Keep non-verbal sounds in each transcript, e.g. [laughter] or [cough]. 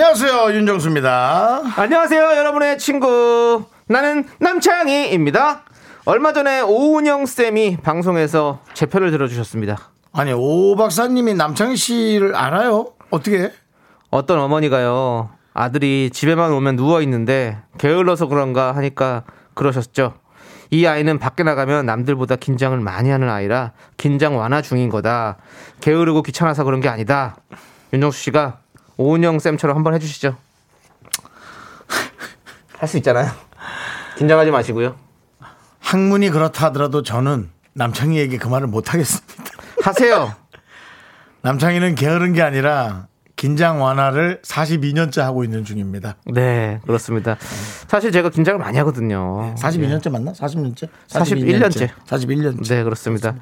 안녕하세요 윤정수입니다. 안녕하세요, 여러분의 친구. 나는 남창희입니다. 얼마 전에 오은영 쌤이 방송에서 제 편을 들어주셨습니다. 아니 오 박사님이 남창희 씨를 알아요? 어떻게? 어떤 어머니가요, 아들이 집에만 오면 누워 있는데 게을러서 그런가 하니까 그러셨죠. 이 아이는 밖에 나가면 남들보다 긴장을 많이 하는 아이라 긴장 완화 중인 거다. 게으르고 귀찮아서 그런 게 아니다. 윤정수 씨가 오은영 쌤처럼 한번 해주시죠. 할 수 있잖아요. 긴장하지 마시고요. 학문이 그렇다 하더라도 저는 남창희에게 그 말을 못 하겠습니다. 하세요. [laughs] 남창희는 게으른 게 아니라 긴장 완화를 42년째 하고 있는 중입니다. 네, 그렇습니다. 사실 제가 긴장을 많이 하거든요. 42년째 맞나? 40년째? 41년째. 41년째. 네, 그렇습니다.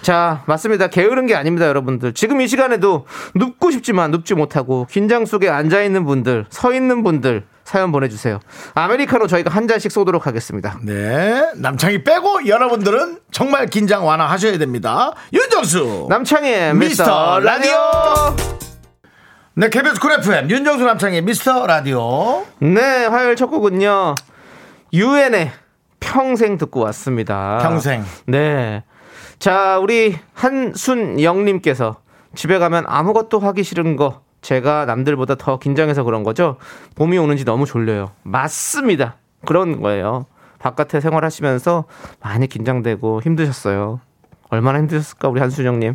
자, 맞습니다. 게으른 게 아닙니다, 여러분들. 지금 이 시간에도 눕고 싶지만 눕지 못하고 긴장 속에 앉아 있는 분들, 서 있는 분들 사연 보내주세요. 아메리카노 저희가 한 잔씩 쏘도록 하겠습니다. 네. 남창희 빼고 여러분들은 정말 긴장 완화하셔야 됩니다. 윤정수. 남창희의 미스터 미스터 라디오. 네. KBS 쿨 FM 윤정수 남창희 미스터 라디오. 네, 화요일 첫 곡은요. 유엔의 평생 듣고 왔습니다. 평생. 네. 자, 우리 한순영님께서 집에 가면 아무것도 하기 싫은 거 제가 남들보다 더 긴장해서 그런 거죠. 봄이 오는지 너무 졸려요. 맞습니다. 그런 거예요. 바깥에 생활하시면서 많이 긴장되고 힘드셨어요. 얼마나 힘드셨을까 우리 한순영님.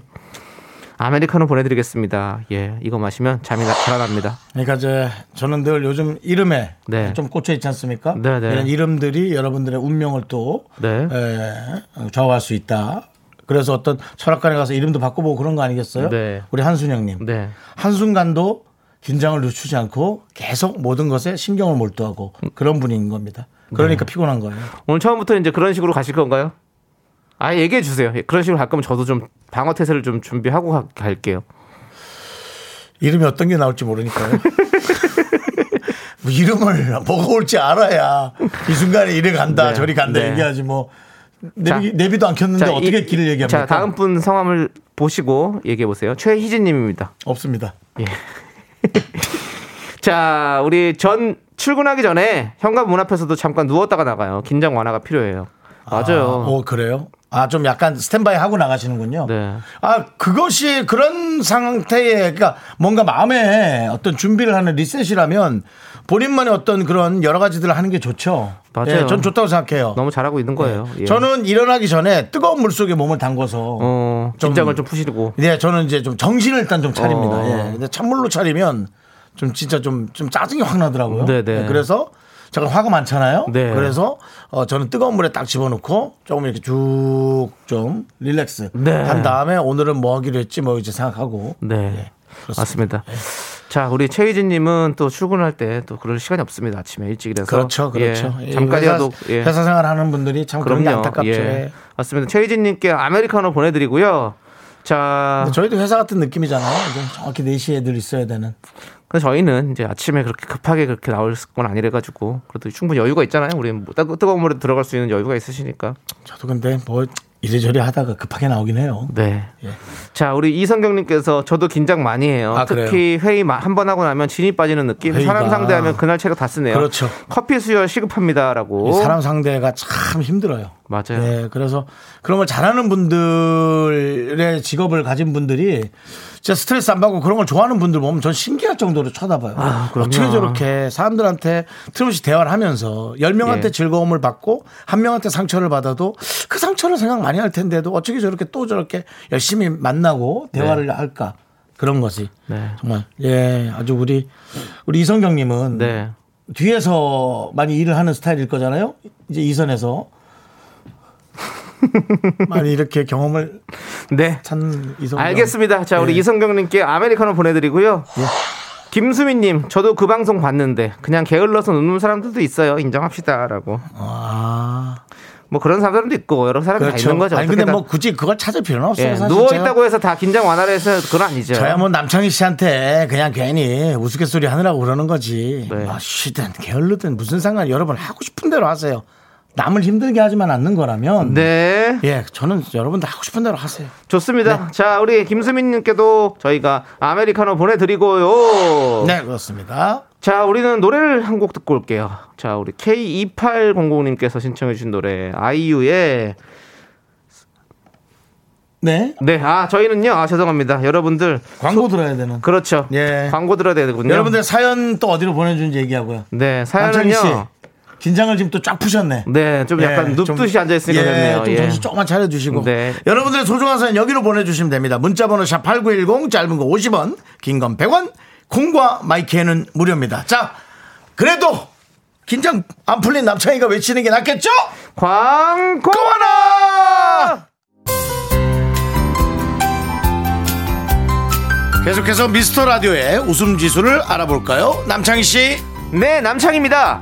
아메리카노 보내드리겠습니다. 예, 이거 마시면 잠이 나- 달아납니다. 그러니까 이제 저는 늘 요즘 이름에 네. 좀 꽂혀 있지 않습니까? 네, 네. 이런 이름들이 여러분들의 운명을 또 네. 에, 좌우할 수 있다. 그래서 어떤 철학관에 가서 이름도 바꿔보고 그런 거 아니겠어요? 네. 우리 한순영님. 네. 한순간도 긴장을 늦추지 않고 계속 모든 것에 신경을 몰두하고 그런 분인 겁니다. 그러니까 네. 피곤한 거예요. 오늘 처음부터 이제 그런 식으로 가실 건가요? 아, 얘기해 주세요. 예, 그런 식으로 갈 거면 저도 좀 방어 태세를 좀 준비하고 가- 갈게요. 이름이 어떤 게 나올지 모르니까요. [laughs] 뭐 이름을 뭐가 올지 알아야 이 순간에 이래 간다 네. 저리 간다 네. 얘기하지 뭐 내비, 자. 내비도 안 켰는데 자, 어떻게 이- 길을 얘기합니까? 자, 다음 분 성함을 보시고 얘기해 보세요. 최희진 님입니다. 없습니다. [laughs] 자, 우리 전 출근하기 전에 현관 문 앞에서도 잠깐 누웠다가 나가요. 긴장 완화가 필요해요. 맞아요. 어 그래요? 아 좀 약간 스탠바이 하고 나가시는군요. 네. 아 그것이 그런 상태에 그러니까 뭔가 마음에 어떤 준비를 하는 리셋이라면 본인만의 어떤 그런 여러 가지들을 하는 게 좋죠. 맞아요. 예, 전 좋다고 생각해요. 너무 잘하고 있는 거예요. 예. 저는 일어나기 전에 뜨거운 물 속에 몸을 담궈서 어, 좀- 긴장을 좀 푸시고. 네, 저는 이제 좀 정신을 일단 좀 차립니다. 어. 예. 근데 찬물로 차리면 좀 진짜 좀, 좀 짜증이 확 나더라고요. 네네. 예, 그래서 제가 화가 많잖아요. 네. 그래서 어, 저는 뜨거운 물에 딱 집어넣고 조금 이렇게 쭉 좀 릴렉스 네. 한 다음에 오늘은 뭐 하기로 했지 뭐 이제 생각하고 네. 예, 그렇습니다. 맞습니다. 자, 우리 최희진 님은 또 출근할 때 또 그럴 시간이 없습니다. 아침에 일찍 일어서. 그렇죠, 그렇죠. 예, 이 잠깐이라도 회사, 예. 회사 생활 하는 분들이 참 그런 게 그럼요. 안타깝죠. 예. 예. 맞습니다. 최희진 님께 아메리카노 보내 드리고요. 자, 저희도 회사 같은 느낌이잖아요. 정확히 4시에 늘 있어야 되는. 근데 저희는 이제 아침에 그렇게 급하게 그렇게 나올 건 아니래가지고 그래도 충분히 여유가 있잖아요. 우리 뭐 따- 뜨거운 물에 들어갈 수 있는 여유가 있으시니까. 저도 근데 뭐 이래저래 하다가 급하게 나오긴 해요. 네. 예. 자, 우리 이성경님께서 저도 긴장 많이 해요. 아, 특히 회의 한 번 하고 나면 진이 빠지는 느낌. 회의가. 사람 상대하면 그날 체력 다 쓰네요. 그렇죠. 커피 수혈 시급합니다라고. 이 사람 상대가 참 힘들어요. 맞아요. 네, 그래서 그런 걸 잘하는 분들의 직업을 가진 분들이 진짜 스트레스 안 받고 그런 걸 좋아하는 분들 보면 전 신기할 정도로 쳐다봐요. 아. 어떻게 저렇게 사람들한테 틀림없이 대화를 하면서 10명한테 예. 즐거움을 받고 한 명한테 상처를 받아도 그 상처를 생각 많이 할 텐데도 어떻게 저렇게 또 저렇게 열심히 만나고 대화를 할까? 그런 것이 네. 정말 예 아주 우리 우리 이성경 님은 네. 뒤에서 많이 일을 하는 스타일일 거잖아요. 이제 이선에서 [laughs] 많이 이렇게 경험을 네. 찾는 이성. 알겠습니다. 자, 우리 예. 이성경님께 아메리카노 보내드리고요. 김수민님, 저도 그 방송 봤는데 그냥 게을러서 눕는 사람들도 있어요. 인정합시다라고. 아, 뭐 그런 사람들도 있고 여러 사람이 다 있는 거죠. 아니 근데 다- 뭐 굳이 그걸 찾을 필요는 없어요. 예, 누워. 있다고 해서 다 긴장 완화를 해서 그건 아니죠. 저야 뭐 남창희 씨한테 그냥 괜히 우스갯소리 하느라고 그러는 거지. 네. 아, 쉬든 게을르든 무슨 상관 여러분 하고 싶은 대로 하세요. 남을 힘들게 하지만 않는 거라면 네, 예, 저는 여러분들 하고 싶은 대로 하세요. 좋습니다. 네. 자, 우리 김수민 님께도 저희가 아메리카노 보내 드리고요. 네, 그렇습니다. 자, 우리는 노래를 한 곡 듣고 올게요. 자, 우리 K2800 님께서 신청해 주신 노래 아이유의 네. 네, 아 저희는요, 아 죄송합니다, 여러분들 광고 들어야 되는. 그렇죠. 예. 광고 들어야 되거든요. 여러분들 사연 또 어디로 보내준지 얘기하고요. 네, 사연은요. 긴장을 지금 또 쫙 푸셨네. 네, 좀 약간 예, 눕듯이 좀- 앉아 있으니까 예. 좀 예. 정신 조금만 차려주시고. 네. 여러분들의 소중한 사연 여기로 보내주시면 됩니다. 문자번호 샵8910 짧은 거 50원, 긴 건 100원, 콩과 마이크에는 무료입니다. 자, 그래도 긴장 안 풀린 남창이가 외치는 게 낫겠죠? 광고 고마라! 계속해서 미스터 라디오의 웃음 지수를 알아볼까요? 남창희 씨. 네, 남창입니다.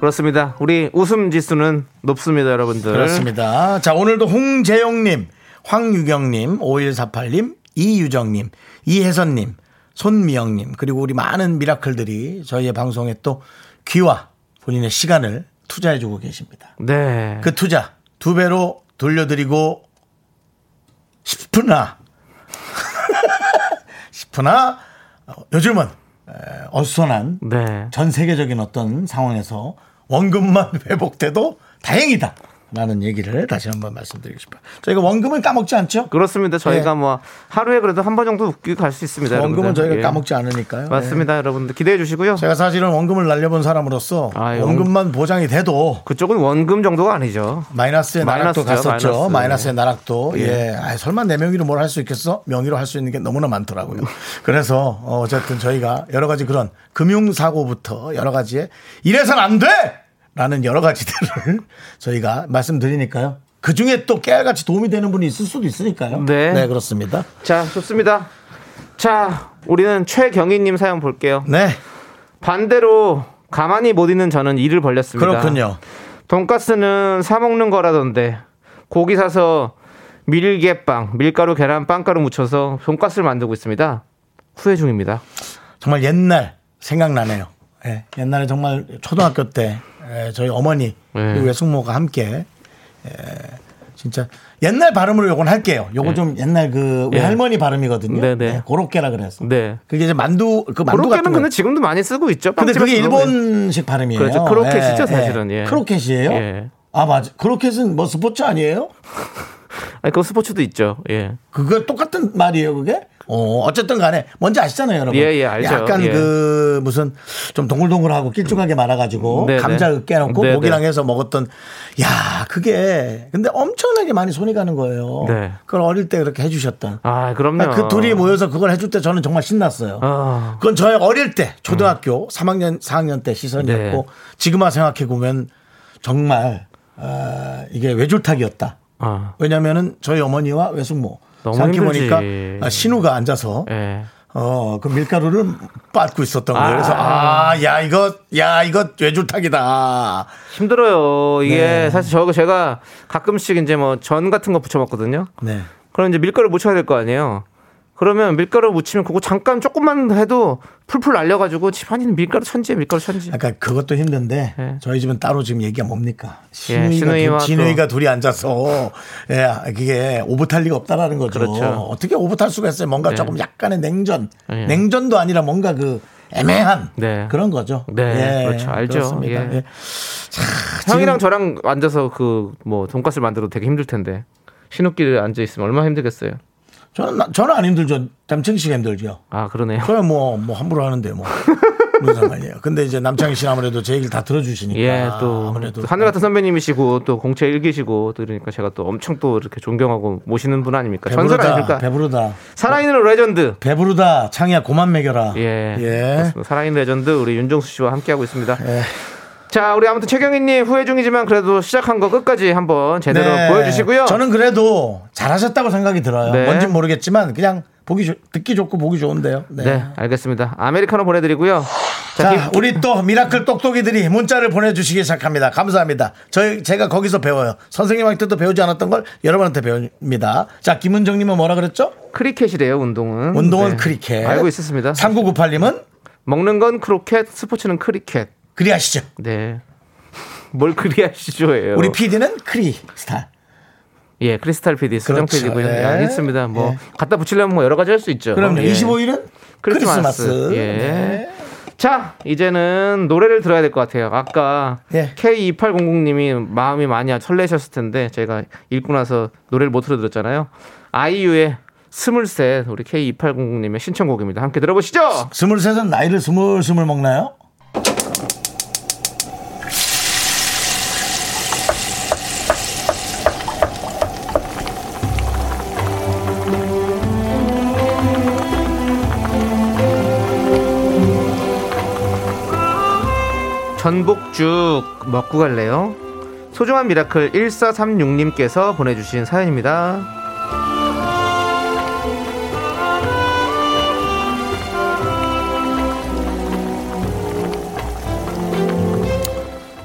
그렇습니다. 우리 웃음 지수는 높습니다, 여러분들. 그렇습니다. 자, 오늘도 홍재영님, 황유경님, 5148님, 이유정님, 이혜선님, 손미영님, 그리고 우리 많은 미라클들이 저희의 방송에 또 귀와 본인의 시간을 투자해주고 계십니다. 네. 그 투자 두 배로 돌려드리고 싶으나 [laughs] 싶으나 어, 요즘은 에, 어수선한 네. 전 세계적인 어떤 상황에서 원금만 [laughs] 회복돼도 다행이다. 라는 얘기를 다시 한번 말씀드리고 싶어요. 저희가 원금을 까먹지 않죠? 그렇습니다. 저희가 예. 뭐 하루에 그래도 한 번 정도 웃기고 갈 수 있습니다. 원금은 여러분들. 저희가 예. 까먹지 않으니까요. 맞습니다, 여러분들 기대해 주시고요. 네. 제가 사실은 원금을 날려본 사람으로서 아, 영- 원금만 보장이 돼도 그쪽은 원금 정도가 아니죠. 마이너스의 나락도 갔었죠. 마이너스. 의 나락도. 예. 예. 아, 설마 내 명의로 뭘 할 수 있겠어? 명의로 할 수 있는 게 너무나 많더라고요. 그래서 어, 어쨌든 저희가 여러 가지 그런 금융사고부터 여러 가지에 이래선 안 돼! 라는 여러 가지들을 [laughs] 저희가 말씀드리니까요. 그 중에 또 깨알같이 도움이 되는 분이 있을 수도 있으니까요. 네. 그렇습니다. 자, 좋습니다. 자, 우리는 최경희님 사연 볼게요. 네. 반대로 가만히 못 있는 저는 일을 벌렸습니다. 그렇군요. 돈가스는 사 먹는 거라던데 고기 사서 밀개빵, 밀가루, 계란, 빵가루 묻혀서 돈가스를 만들고 있습니다. 후회 중입니다. 정말 옛날 생각나네요. 예, 옛날에 정말 초등학교 때 예, 저희 어머니 네. 그리고 외숙모가 함께 예, 진짜 옛날 발음으로 요건 할게요. 요거 좀 옛날 그 예. 할머니 발음이거든요. 네, 네. 네, 고로케라 그래서. 네. 그게 이제 만두 그 만두 그렇게는 같은 거. 근데 지금도 많이 쓰고 있죠. 근데 그게. 일본식 발음이에요. 그렇죠. 크로켓이죠, 사실은. 예. 크로켓이에요? 예. 아 맞아. 크로켓은 뭐 스포츠 아니에요? [laughs] 아니, 그 스포츠도 있죠. 예. 그거 똑같은 말이에요, 그게? 어, 어쨌든 간에 뭔지 아시잖아요, 여러분. 예, 예, 알죠. 약간 예. 그 무슨 좀 동글동글하고 길쭉하게 말아가지고 네, 감자 네. 깨놓고 네, 고기랑 네. 해서 먹었던 야, 그게 근데 엄청나게 많이 손이 가는 거예요. 네. 그걸 어릴 때 그렇게 해주셨던. 아, 그럼요. 그 둘이 모여서 그걸 해줄 때 저는 정말 신났어요. 아. 그건 저의 어릴 때 초등학교 3학년 4학년 때 시선이었고 네. 지금 와 생각해 보면 정말 어, 이게 외줄타기였다. 아. 왜냐면은 저희 어머니와 외숙모 생각해 보니까 힘들지. 아, 신우가 앉아서 예. 어, 그 밀가루를 빻고 있었던 거예요. 아. 그래서 아, 야, 이거, 야, 이거 외줄타기다. 힘들어요. 이게 네. 사실 저 제가 가끔씩 이제 뭐 전 같은 거 부쳐 먹거든요. 네. 그럼 이제 밀가루 묻혀야 될 거 아니에요. 그러면 밀가루 묻히면 그거 잠깐 조금만 해도 풀풀 날려가지고 집안에는 밀가루 천지에 밀가루 천지. 약간 그것도 힘든데 네. 저희 집은 따로 지금 얘기가 뭡니까? 예, 신우이가, 진우이가 둘이 앉아서 예, 그게 오붓할 리가 없다라는 거죠. 그렇죠. 어떻게 오붓할 수가 있어요? 뭔가 네. 조금 약간의 냉전, 예. 냉전도 아니라 뭔가 그 애매한 네. 그런 거죠. 네, 그렇죠. 알죠. 그렇습니다. 예. 예. 형이랑 저랑 앉아서 그 뭐 돈가스를 만들어도 되게 힘들 텐데 신우끼리 앉아 있으면 얼마나 힘들겠어요. 저는 나- 저는 안 힘들죠. 남창희 씨가 힘들죠. 아 그러네요. 저야 뭐, 뭐 함부로 하는데 뭐. [laughs] 무슨 상관이에요. 근데 이제 남창희 씨는 아무래도 제 얘기를 다 들어주시니까. 예, 또 아무래도 하늘 같은 선배님이시고 또 공채 일기시고 또 그러니까 제가 또 엄청 또 이렇게 존경하고 모시는 분 아닙니까? 전설. 아닙니까? 배부르다. 살아있는 레전드. 배부르다. 창희야 고만 먹여라. 예. 예. 그렇습니다. 살아있는 레전드 우리 윤정수 씨와 함께하고 있습니다. 예. 자, 우리 아무튼 최경희님 후회 중이지만 그래도 시작한 거 끝까지 한번 제대로 네. 보여주시고요. 저는 그래도 잘하셨다고 생각이 들어요. 네. 뭔진 모르겠지만 그냥 보기 좋- 듣기 좋고 보기 좋은데요. 네. 네, 알겠습니다. 아메리카노 보내드리고요. 자, 자, 김- 우리 또 미라클 똑똑이들이 문자를 보내주시기 시작합니다. 감사합니다. 저희 제가 거기서 배워요. 선생님한테도 배우지 않았던 걸 여러분한테 배웁니다. 자, 김은정님은 뭐라 그랬죠? 크리켓이래요, 운동은. 운동은 네. 크리켓. 알고 있었습니다. 3998님은 먹는 건 크로켓, 스포츠는 크리켓. 그리하시죠. 네. 뭘 그리하시죠예요. 우리 PD는 크리스탈. 예, 크리스탈 PD, 수정 그렇죠. PD고요. 네. 예, 알겠습니다. 뭐 예. 갖다 붙이려면 뭐 여러 가지 할 수 있죠. 그럼 예. 25일은 크리스마스. 크리스마스. 예. 네. 자, 이제는 노래를 들어야 될 것 같아요. 아까 예. K2800님이 마음이 많이 설레셨을 텐데 제가 읽고 나서 노래를 못 틀어드렸잖아요. 아이유의 스물셋 우리 K2800님의 신청곡입니다. 함께 들어보시죠. 스물셋은 나이를 스물스물 먹나요? 전복죽 먹고 갈래요? 소중한 미라클 1436님께서 보내주신 사연입니다.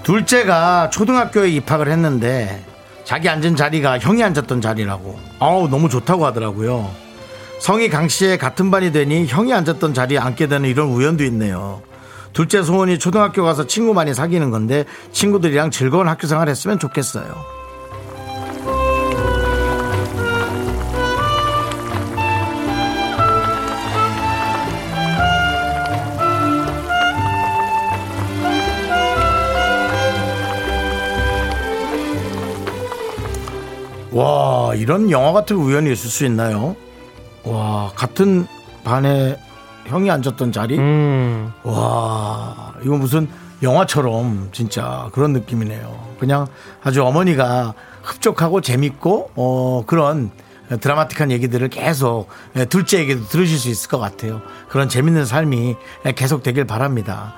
둘째가 초등학교에 입학을 했는데 자기 앉은 자리가 형이 앉았던 자리라고. 아우 너무 좋다고 하더라고요. 성이 강 씨의 같은 반이 되니 형이 앉았던 자리에 앉게 되는 이런 우연도 있네요. 둘째 소원이 초등학교 가서 친구 많이 사귀는 건데 친구들이랑 즐거운 학교 생활 했으면 좋겠어요. 와 이런 영화 같은 우연이 있을 수 있나요? 와 같은 반에 형이 앉았던 자리? 음, 와, 이거 무슨 영화처럼 진짜 그런 느낌이네요. 그냥 아주 어머니가 흡족하고 재밌고, 어, 그런 드라마틱한 얘기들을 계속 예, 둘째 얘기도 들으실 수 있을 것 같아요. 그런 재밌는 삶이 계속 되길 바랍니다.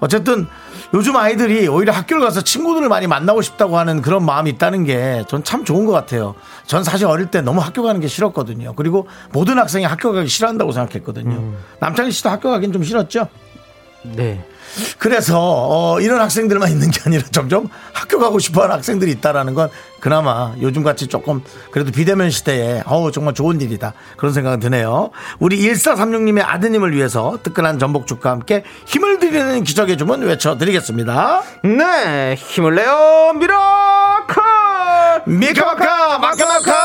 어쨌든 요즘 아이들이 오히려 학교를 가서 친구들을 많이 만나고 싶다고 하는 그런 마음이 있다는 게 전 참 좋은 것 같아요. 전 사실 어릴 때 너무 학교 가는 게 싫었거든요. 그리고 모든 학생이 학교 가기 싫어한다고 생각했거든요. 남창희 씨도 학교 가긴 좀 싫었죠? 네. 그래서 어, 이런 학생들만 있는 게 아니라 점점 학교 가고 싶어하는 학생들이 있다라는 건 그나마 요즘같이 조금 그래도 비대면 시대에 어우 정말 좋은 일이다 그런 생각은 드네요. 우리 1436님의 아드님을 위해서 뜨끈한 전복죽과 함께 힘을 드리는 기적의 주문 외쳐드리겠습니다. 네, 힘을 내요, 미라클! 미카마카 마카마카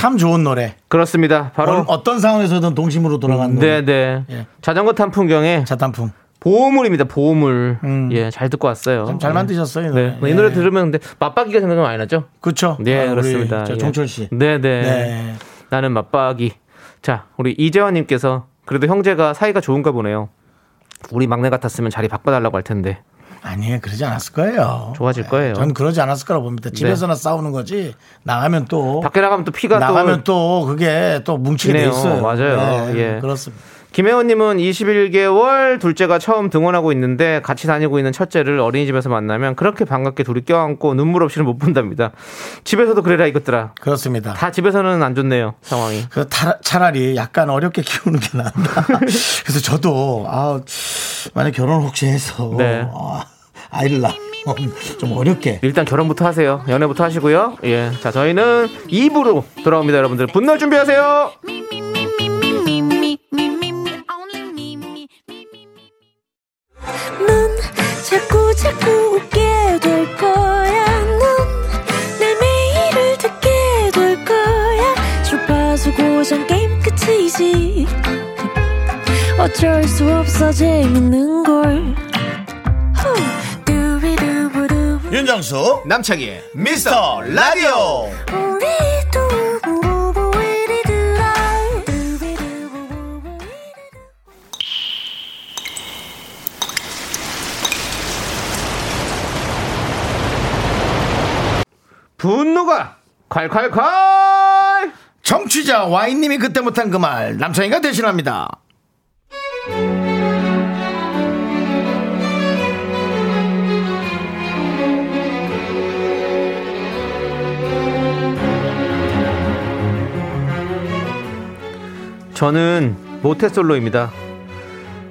참 좋은 노래. 그렇습니다. 바로, 어, 떤 상황에서든 동심으로 돌아가는 노래. 네네. 예. 자전거 탄 풍경에 자탄풍. 보물입니다, 보물. 음. 예, 잘 듣고 왔어요. 참잘 만드셨어요. 이 네. 노래. 이 노래 예. 들으면 근데 맞박이가 생각이 많이 나죠? 그렇죠. 네, 아, 그렇습니다. 저 예. 종철 씨. 네네. 네. 나는 맞박이. 자, 우리 이재환 님께서 그래도 형제가 사이가 좋은가 보네요. 우리 막내 같았으면 자리 바꿔 달라고 할 텐데. 아니에요. 그러지 않았을 거예요. 좋아질 거예요. 전 그러지 않았을 거라고 봅니다. 집에서나 싸우는 거지. 나가면 또 밖에 나가면 또 피가 나가면 또. 또 그게 또 뭉치게 돼 기네요. 있어요. 맞아요. 네, 예. 그렇습니다. 김혜원님은 21개월 둘째가 처음 등원하고 있는데 같이 다니고 있는 첫째를 어린이집에서 만나면 그렇게 반갑게 둘이 껴안고 눈물 없이는 못 본답니다. 집에서도 그래라 이것들아. 그렇습니다. 다 집에서는 안 좋네요 상황이. 그 타- 차라리 약간 어렵게 키우는 게 나은다. [laughs] 그래서 저도 아 만약 결혼 혹시 해서 네. 아, 아이를 낳으면 좀 어렵게 일단 결혼부터 하세요. 연애부터 하시고요. 예. 자, 저희는 2부로 돌아옵니다, 여러분들. 분노 준비하세요. 어쩔 수 없어 재밌는 걸. 윤정수 남창희의 미스터 라디오 콸콸콸! 정취자 와인님이 그때 못한 그 말 남창희가 대신합니다. 저는 모태솔로입니다.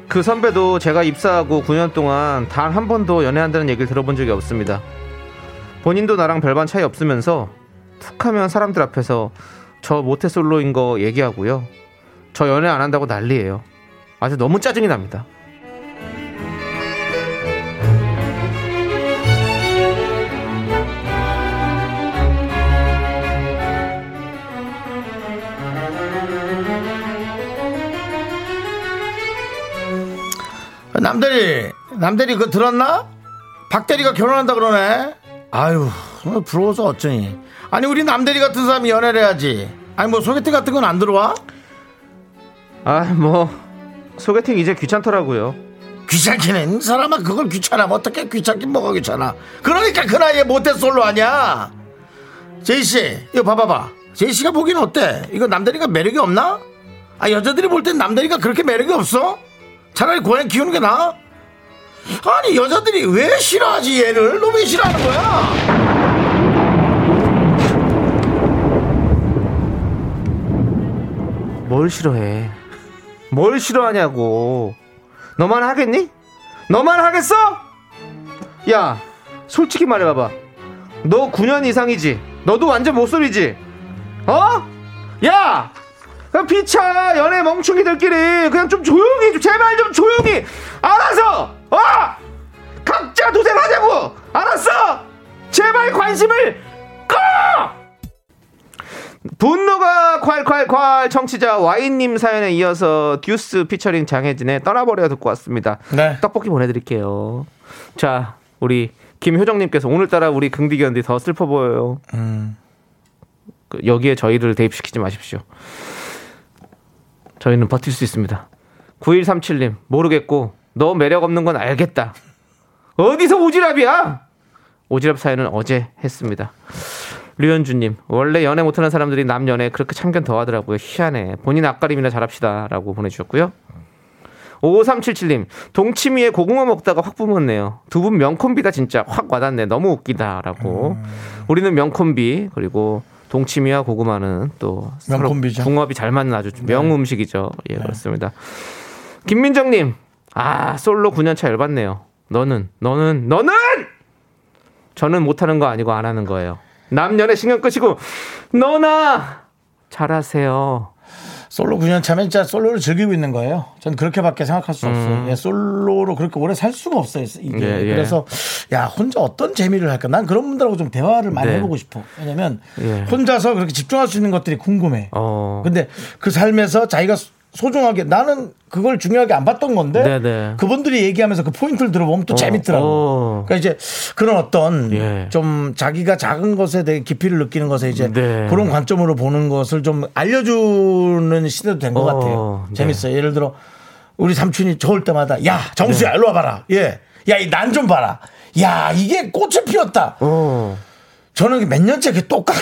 그 선배도 제가 입사하고 9년 동안 단 한 번도 연애한다는 얘기를 들어본 적이 없습니다. 본인도 나랑 별반 차이 없으면서 툭 하면 사람들 앞에서 저 모태솔로인 거 얘기하고요. 저 연애 안 한다고 난리예요. 아주 너무 짜증이 납니다. 남대리, 남대리 그거 들었나? 박대리가 결혼한다 그러네. 아유, 부러워서 어쩌니. 아니 우리 남대리 같은 사람이 연애를 해야지. 아니 뭐 소개팅 같은 건 안 들어와? 아, 뭐 소개팅 이제 귀찮더라고요. 귀찮기는 사람아 그걸 귀찮아 어떻게 귀찮긴 뭐가 귀찮아 그러니까 그 나이에 모태솔로 하냐 제이씨 이거 봐봐봐 제이씨가 보기엔 어때 이거 남대리가 매력이 없나 아 여자들이 볼 땐 남대리가 그렇게 매력이 없어 차라리 고양 키우는 게 나아 아니 여자들이 왜 싫어하지 얘를 너왜 싫어하는 거야 뭘 싫어해? 뭘 싫어하냐고. 너만 하겠니? 너만 하겠어? 야, 솔직히 말해봐봐. 너 9년 이상이지? 너도 완전 못소리지? 어? 야! 그냥 피차 연애 멍충이들끼리 그냥 좀 조용히 좀 제발 좀 조용히 알아서 어 각자 도생하자고 알았어 제발 관심을 꺼 분노가 콸콸콸 청취자 와인님 사연에 이어서 듀스 피처링 장혜진의 떠나버려 듣고 왔습니다. 네. 떡볶이 보내드릴게요. 자, 우리 김효정님께서 오늘따라 우리 긍디견디 더 슬퍼 보여요. 그 여기에 저희를 대입시키지 마십시오. 저희는 버틸 수 있습니다. 9137님, 모르겠고, 너 매력 없는 건 알겠다. 어디서 오지랖이야? 오지랖 사연은 어제 했습니다. 류현주님, 원래 연애 못하는 사람들이 남 연애 그렇게 참견 더 하더라고요. 희한해. 본인 앞가림이나 잘합시다. 라고 보내주셨고요. 5377님, 동치미에 고구마 먹다가 확 뿜었네요. 두 분 명콤비다 진짜 확 와닿네. 너무 웃기다. 라고. 우리는 명콤비, 그리고 동치미와 고구마는 또 명콤비죠. 궁합이 잘 맞는 아주 명음식이죠. 예, 그렇습니다. 김민정님, 아, 솔로 9년차 열받네요. 너는, 너는, 너는! 저는 못하는 거 아니고 안 하는 거예요. 남녀의 신경 끄시고, 너나! 잘하세요. 솔로 9년 차면 진짜 솔로를 즐기고 있는 거예요. 전 그렇게밖에 생각할 수 없어요. 예, 솔로로 그렇게 오래 살 수가 없어요. 이게 음. 예, 예. 그래서 야 혼자 어떤 재미를 할까? 난 그런 분들하고 좀 대화를 많이 네. 해보고 싶어. 왜냐면 예. 혼자서 그렇게 집중할 수 있는 것들이 궁금해. 어. 근데 그 삶에서 자기가 소중하게 나는 그걸 중요하게 안 봤던 건데 네네. 그분들이 얘기하면서 그 포인트를 들어보면 또 어, 재밌더라고. 어. 그러니까 이제 그런 어떤 예. 좀 자기가 작은 것에 대해 깊이를 느끼는 것에 이제 네. 그런 관점으로 보는 것을 좀 알려주는 시대도 된것 어, 같아요. 네. 재밌어요. 예를 들어 우리 삼촌이 저올 때마다 야 정수야 일로 와봐라. 예. 야이난좀 봐라. 야 이게 꽃을 피웠다. 어. 저는 몇 년째 그게 똑같고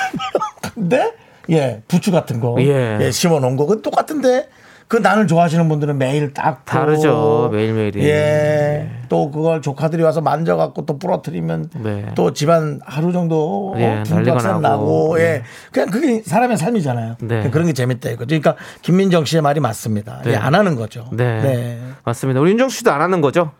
[laughs] 근데 예 부추 같은 거 예. 예, 심어 놓은 거 그건 똑같은데 그 난을 좋아하시는 분들은 매일 닦고 다르죠. 매일매일이. 예. 또 그걸 조카들이 와서 만져갖고 또 부러뜨리면 네. 또 집안 하루 정도 예, 분박산 나고. 나고 네. 예 그냥 그게 사람의 삶이잖아요. 네. 그런 게 재밌다 이거죠. 그러니까 김민정 씨의 말이 맞습니다. 네. 예, 안 하는 거죠. 네. 맞습니다. 우리 윤정수 씨도 안 하는 거죠?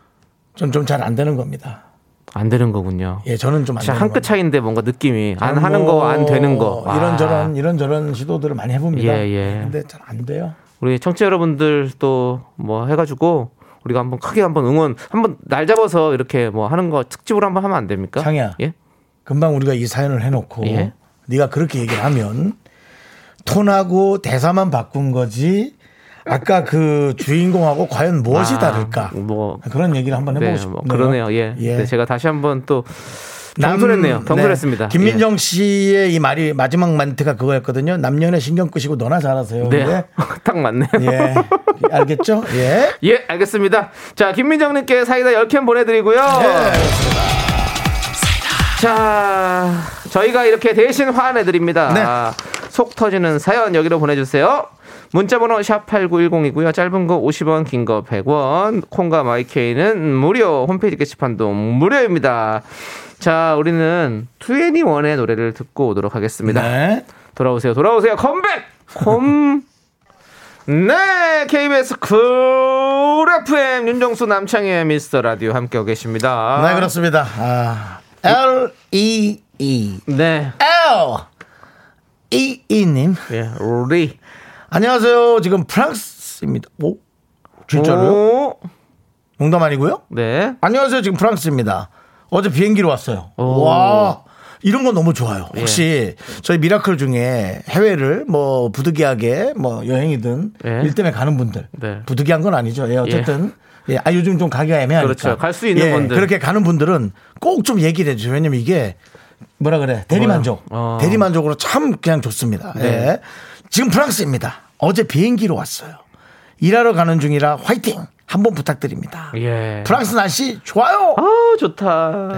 전 좀 잘 안 되는 겁니다. 안 되는 거군요. 예, 저는 좀안 진짜 되는 한끗 겁니다. 차이인데 뭔가 느낌이 안 하는 뭐 거 안 되는 거. 와. 이런 저런 이런 저런 시도들을 많이 해봅니다. 예, 예. 근데 잘 안 돼요. 우리 청취 자 여러분들 또 뭐 해가지고 우리가 한번 크게 한번 응원 한번 날 잡아서 이렇게 뭐 하는 거 특집으로 한번 하면 안 됩니까? 창희야. 예? 금방 우리가 이 사연을 해놓고 예? 네가 그렇게 얘기를 하면 톤하고 대사만 바꾼 거지. 아까 그 주인공하고 과연 무엇이 아, 다를까? 뭐 그런 얘기를 한번 해보고 네, 싶네요. 뭐 그러네요. 예. 예. 네, 제가 다시 한번 또 남- 경솔했네요. 네. 경솔했습니다. 김민정 씨의 이 말이 마지막 멘트가 그거였거든요. 남녀의 신경 끄시고 너나 잘하세요. 예. 네, [laughs] 딱 맞네요. 예, 알겠죠? 예. 예, 알겠습니다. 자, 김민정님께 사이다 10캔 보내드리고요. 네. 자, 저희가 이렇게 대신 화내드립니다. 네. 속 터지는 사연 여기로 보내주세요. 문자번호 샵 8910이고요. 짧은 거 50원, 긴 거 100원. 콩과 마이케이는 무료. 홈페이지 게시판도 무료입니다. 자, 우리는 2NE1의 노래를 듣고 오도록 하겠습니다. 네. 돌아오세요, 돌아오세요. 컴백! 컴. [laughs] 네, KBS 쿨 FM 윤정수 남창희의 미스터 라디오 함께하고 계십니다. 네, 그렇습니다. 아, L E E 네. L E E님 예, 우리. 안녕하세요. 지금 프랑스입니다. 오, 진짜로요? 오. 농담 아니고요? 네. 안녕하세요. 지금 프랑스입니다. 어제 비행기로 왔어요. 오. 와. 이런 거 너무 좋아요. 혹시 저희 미라클 중에 해외를 뭐 부득이하게 뭐 여행이든 예. 일 때문에 가는 분들 네. 부득이한 건 아니죠. 예, 어쨌든 예. 아 요즘 좀 가기가 애매하니까 그렇죠. 갈 수 있는 예, 분들. 그렇게 가는 분들은 꼭 좀 얘기를 해주세요. 왜냐면 이게 뭐라 그래 대리만족 어. 대리만족으로 참 그냥 좋습니다. 네. 예. 지금 프랑스입니다. 어제 비행기로 왔어요. 일하러 가는 중이라 화이팅 한번 부탁드립니다. 예. 프랑스 날씨 좋아요. 아, 좋다.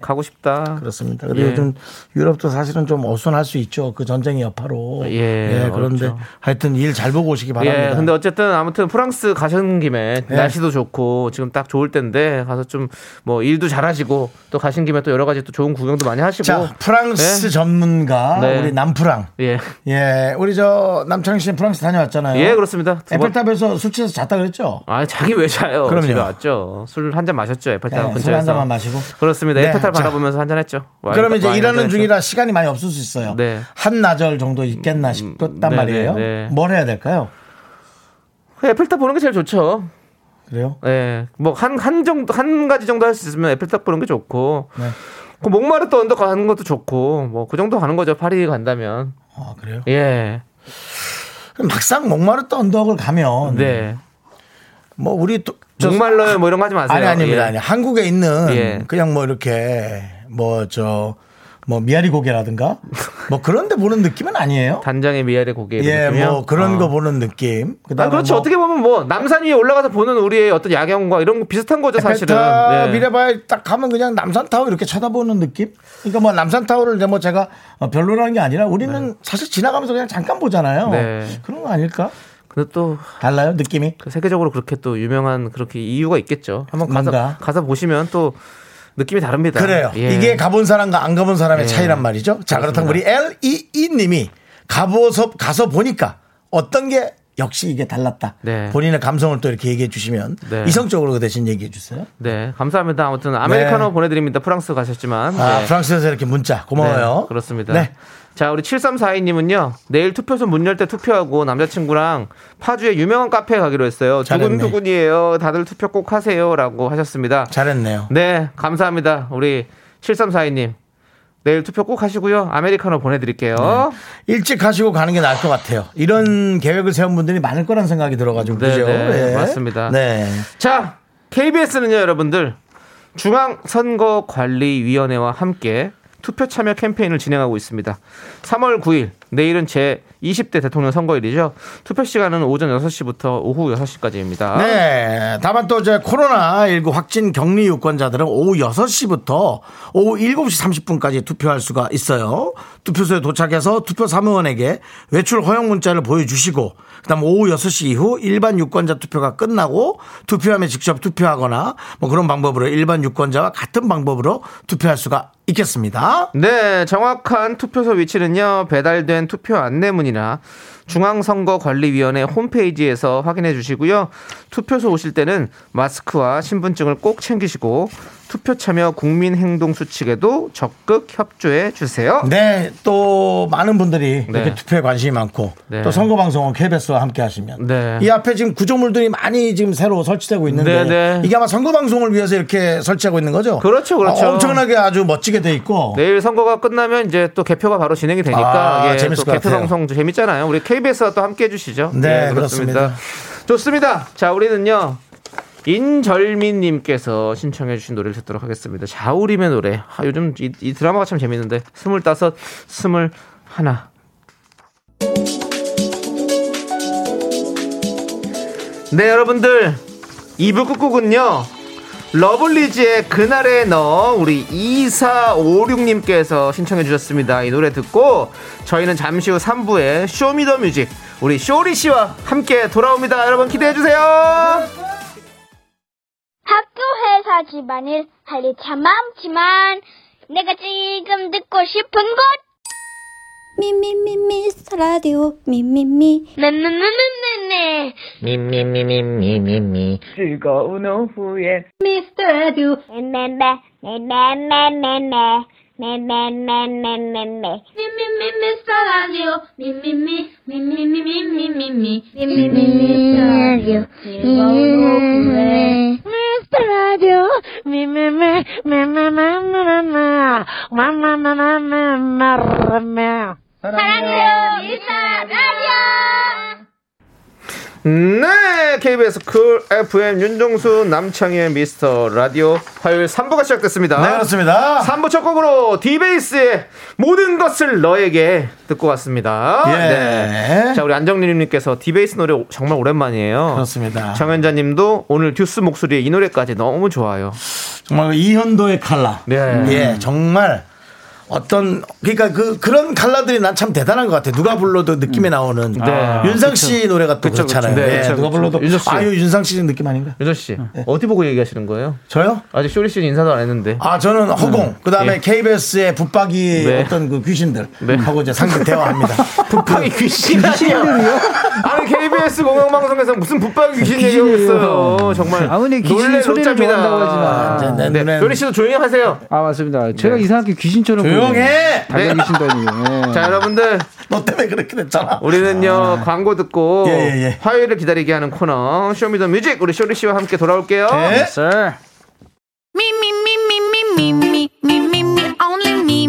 가고 싶다. 그렇습니다. 근데 예. 요즘 유럽도 사실은 좀 어순할 수 있죠. 그 전쟁의 여파로. 예, 그런데 어렵죠. 하여튼 일 잘 보고 오시기 바랍니다. 예, 근데 어쨌든 아무튼 프랑스 가신 김에 예. 날씨도 좋고 지금 딱 좋을 때인데 가서 좀 뭐 일도 잘하시고 또 가신 김에 또 여러 가지 또 좋은 구경도 많이 하시고 자, 프랑스 네. 전문가 네. 우리 남프랑. 예, 예, 우리 저 남창희 씨는 프랑스 다녀왔잖아요. 예 그렇습니다. 에펠탑에서 술 취해서 잤다 그랬죠? 아 자기 왜 자요? 그럼요. 집에 왔죠. 술 한 잔 마셨죠 에펠탑 네, 근처에서. 술한 잔만 마시고. 그렇습니다. 네, 에펠탑 자. 바라보면서 한잔 했죠. 와인- 그러면 이제 일하는 중이라 시간이 많이 없을 수 있어요. 네. 한나절 정도 있겠나 싶었단 네, 말이에요. 네, 네. 뭘 해야 될까요? 에펠탑 보는 게 제일 좋죠. 그래요? 예, 뭐한 한 정도 한 가지 정도 할 수 있으면 에펠탑 보는 게 좋고. 네. 그 몽마르뜨 언덕 가는 것도 좋고 뭐 그 정도 가는 거죠 파리 간다면 아, 그래요? 예 막상 몽마르뜨 언덕을 가면 네. 뭐 우리 또 저- 목말라요 뭐 이런 거 하지 마세요. 아니 아닙니다. 예. 아니 한국에 있는 예. 그냥 뭐 이렇게 뭐저뭐 미아리 고개라든가 뭐 그런데 보는 느낌은 아니에요. 단장의 미아리 고개. 예, 뭐 그런 거 보는 느낌. 아, 그렇죠. 뭐 어떻게 보면 뭐 남산 위에 올라가서 보는 우리의 어떤 야경과 이런 거 비슷한 거죠, 사실은. 네. 미래바에 딱 가면 그냥 남산타워 이렇게 쳐다보는 느낌? 그러니까 뭐 남산타워를 이제 뭐 제가 어, 별로라는 게 아니라 우리는 사실 지나가면서 그냥 잠깐 보잖아요. 네. 그런 거 아닐까? 근데 또 달라요, 느낌이? 그 세계적으로 그렇게 또 유명한 그렇게 이유가 있겠죠. 한번 가서 뭔가? 가서 보시면 또 느낌이 다릅니다. 그래요. 예. 이게 가본 사람과 안 가본 사람의 예. 차이란 말이죠. 자, 그렇다면 우리 L.E.E 님이 가보서, 가서 보니까 어떤 게 역시 이게 달랐다. 네. 본인의 감성을 또 이렇게 얘기해 주시면 네. 이성적으로 그 대신 얘기해 주세요. 네, 감사합니다. 아무튼 아메리카노 네. 보내드립니다. 프랑스 가셨지만. 아, 네. 프랑스에서 이렇게 문자 고마워요. 네, 그렇습니다. 네. 자, 우리 7342님은요, 내일 투표소 문 열 때 투표하고 남자친구랑 파주의 유명한 카페에 가기로 했어요. 잘했네. 두근두근이에요. 다들 투표 꼭 하세요. 라고 하셨습니다. 잘했네요. 네, 감사합니다. 우리 7342님. 내일 투표 꼭 하시고요. 아메리카노 보내드릴게요. 네. 일찍 하시고 가는 게 나을 것 같아요. 이런 계획을 세운 분들이 많을 거란 생각이 들어가지고 네, 그죠? 네, 맞습니다. 네. 자, KBS는요, 여러분들. 중앙선거관리위원회와 함께 투표 참여 캠페인을 진행하고 있습니다. 3월 9일, 내일은 제 20대 대통령 선거일이죠. 투표 시간은 오전 6시부터 오후 6시까지입니다. 네. 다만 또 이제 코로나19 확진 격리 유권자들은 오후 6시부터 오후 7시 30분까지 투표할 수가 있어요. 투표소에 도착해서 투표 사무원에게 외출 허용 문자를 보여주시고 그다음 오후 6시 이후 일반 유권자 투표가 끝나고 투표함에 직접 투표하거나 뭐 그런 방법으로 일반 유권자와 같은 방법으로 투표할 수가 있겠습니다. 네, 정확한 투표소 위치는요, 배달된 투표 안내문이나 중앙선거관리위원회 홈페이지에서 확인해 주시고요. 투표소 오실 때는 마스크와 신분증을 꼭 챙기시고 투표 참여 국민 행동 수칙에도 적극 협조해 주세요. 네, 또 많은 분들이 네. 이렇게 투표에 관심이 많고 네. 또 선거 방송은 KBS와 함께 하시면 네. 이 앞에 지금 구조물들이 많이 지금 새로 설치되고 있는데 네, 네. 이게 아마 선거 방송을 위해서 이렇게 설치하고 있는 거죠? 그렇죠, 그렇죠. 어, 엄청나게 아주 멋지게 돼 있고 내일 선거가 끝나면 이제 또 개표가 바로 진행이 되니까 아, 예, 재밌을 또것 개표 같아요. 방송 재밌잖아요. 우리 KBS와 또 함께 해주시죠. 네, 예, 그렇습니다. 좋습니다. 자, 우리는요. 인절민님께서 신청해주신 노래를 듣도록 하겠습니다. 자우림의 노래. 아, 요즘 이, 이 드라마가 참 재밌는데. 스물다섯, 스물 하나. 네, 여러분들. 2부 끝곡은요. 러블리즈의 그날의 너 우리 2456님께서 신청해 주셨습니다. 이 노래 듣고 저희는 잠시 후 3부에 Show Me The Music 우리 쇼리 씨와 함께 돌아옵니다. 여러분 기대해 주세요. 학교 회사 집안일 할 일 참 많지만 내가 지금 듣고 싶은 곳 미미미 미스터 라디오 미미미 네네네네네 미미미미미미미 미스터 라디오 네네네 네네네네네 네네네네네네 미미미 미스터 라디오 미미미 미미미미미미미 미미미 미스터 라디오 미스터 라디오 미미 사랑해요 미스터 라디오 네, KBS Cool FM 윤정수 남창희의 미스터 라디오 화요일 3부가 시작됐습니다. 네, 그렇습니다. 3부 첫 곡으로 디베이스의 모든 것을 너에게 듣고 왔습니다. 예. 네. 자, 우리 안정림님께서 디베이스 노래 정말 오랜만이에요. 그렇습니다. 정현자님도 오늘 듀스 목소리에 이 노래까지 너무 좋아요. 정말 그 이현도의 칼라. 네. 예, 정말 어떤 그러니까 그 그런 칼라들이 난 참 대단한 것 같아. 누가 불러도 느낌이 나오는. 네. 윤상 씨 노래가 또 그쵸, 그렇잖아요. 그쵸. 네, 예, 그쵸, 누가 그쵸. 불러도 윤정 씨. 아유 윤상 씨 느낌 아닌가? 윤정 씨, 어디 보고 얘기하시는 거예요? 저요? 아직 쇼리 씨는 인사도 안 했는데. 아 저는 허공. 그다음에 예. KBS의 붙박이 네. 어떤 그 귀신들 네. 하고 이제 상대 대화합니다. [laughs] 붙박이 귀신 아니야? 아니 KBS 공영방송에서 무슨 붙박이 귀신 얘기하고 있어요. 정말 아무리 귀신 소리를. 좋아한다고 하지만. 내 네, 눈엔 쇼리 씨도 조용히 하세요. 아 맞습니다. 제가 네. 이상하게 귀신처럼 조용해. 달걀 귀신도 아니고. 예. 자 여러분들 너 때문에 그렇게 됐잖아. 우리는요 광고 듣고 예, 예, 예. 화요일을 기다리게 하는 코너 Show Me The Music 우리 쇼리 씨와 함께 돌아올게요. 네. me, me, me, only me,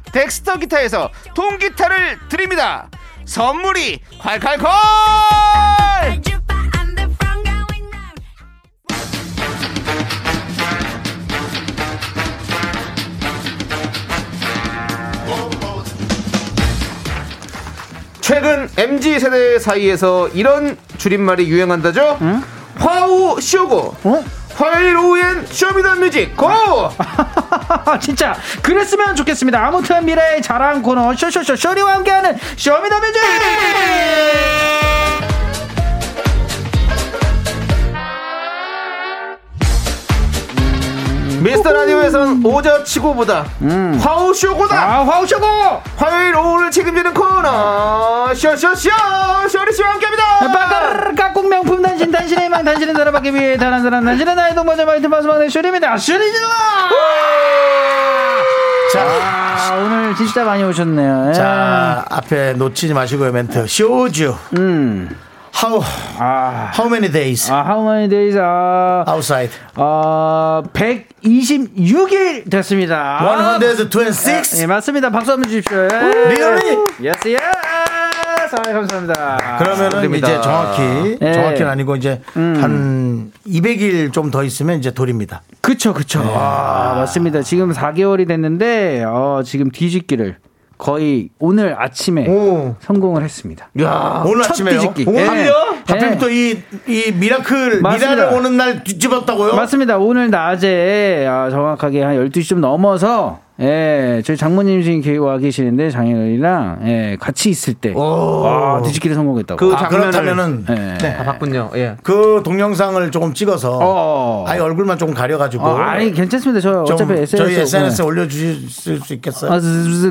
덱스터 기타에서 통기타를 드립니다 선물이 콸콸콸. 최근 MZ 세대 사이에서 이런 줄임말이 유행한다죠 화우 쇼고 어? 화요일 오후엔 Show Me The Music go 아 [laughs] 진짜 그랬으면 좋겠습니다. 아무튼 미라의 자랑 코너 쇼쇼쇼 쇼리와 함께하는 Show Me The Music. 미스터 라디오에선 오저 치고보다 화우 쇼고다 아 화우쇼고. 화요일 오후를 책임지는 코너 쇼쇼쇼 쇼리 씨와 함께 합니다. 빠까르르 깍꿍 명품 단신 단신의 희망 단신은 사랑받기 위해 태어난 사람 단신은 나의 동반자 마이티 마우스의 쇼리입니다. 쇼리 질러. 자, 아 오늘 진짜 많이 오셨네요. 예. 자 앞에 놓치지 마시고요 멘트. 쇼주. 음. How 아. how many days 아, how many days? 아, outside? 어, 126일 됐습니다. 126? 예, 맞습니다. 박수 한번 주십시오. 예. Really? Yes, yes. 아, 감사합니다. 그러면은. 이제 정확히 네. 정확히는 아니고 이제 한 200일 좀 더 있으면 이제 돌입니다. 그쵸, 그쵸. 아, 맞습니다. 지금 4개월이 됐는데, 어, 지금 뒤집기를 거의 오늘 아침에 오. 성공을 했습니다. 야 오늘 첫 아침에요. 뒤집기. 오늘 예. 하필 하필 예. 또이 이 miracle 맞습니다. 미라 오는 날 뒤집었다고요? 맞습니다. 오늘 낮에 아, 정확하게 한 12시 좀 넘어서 예, 저희 장모님 지금 와 계시는데 장인어른이랑 예, 같이 있을 때 와, 뒤집기를 성공했다고. 그 아, 장면을- 그렇다면은 예. 네. 아, 봤군요. 예. 그 동영상을 조금 찍어서 어. 아예 얼굴만 조금 가려가지고 어, 아니 괜찮습니다. 저 좀 어차피 SNS 저희 SNS에 올려주실 수 있겠어요? 아,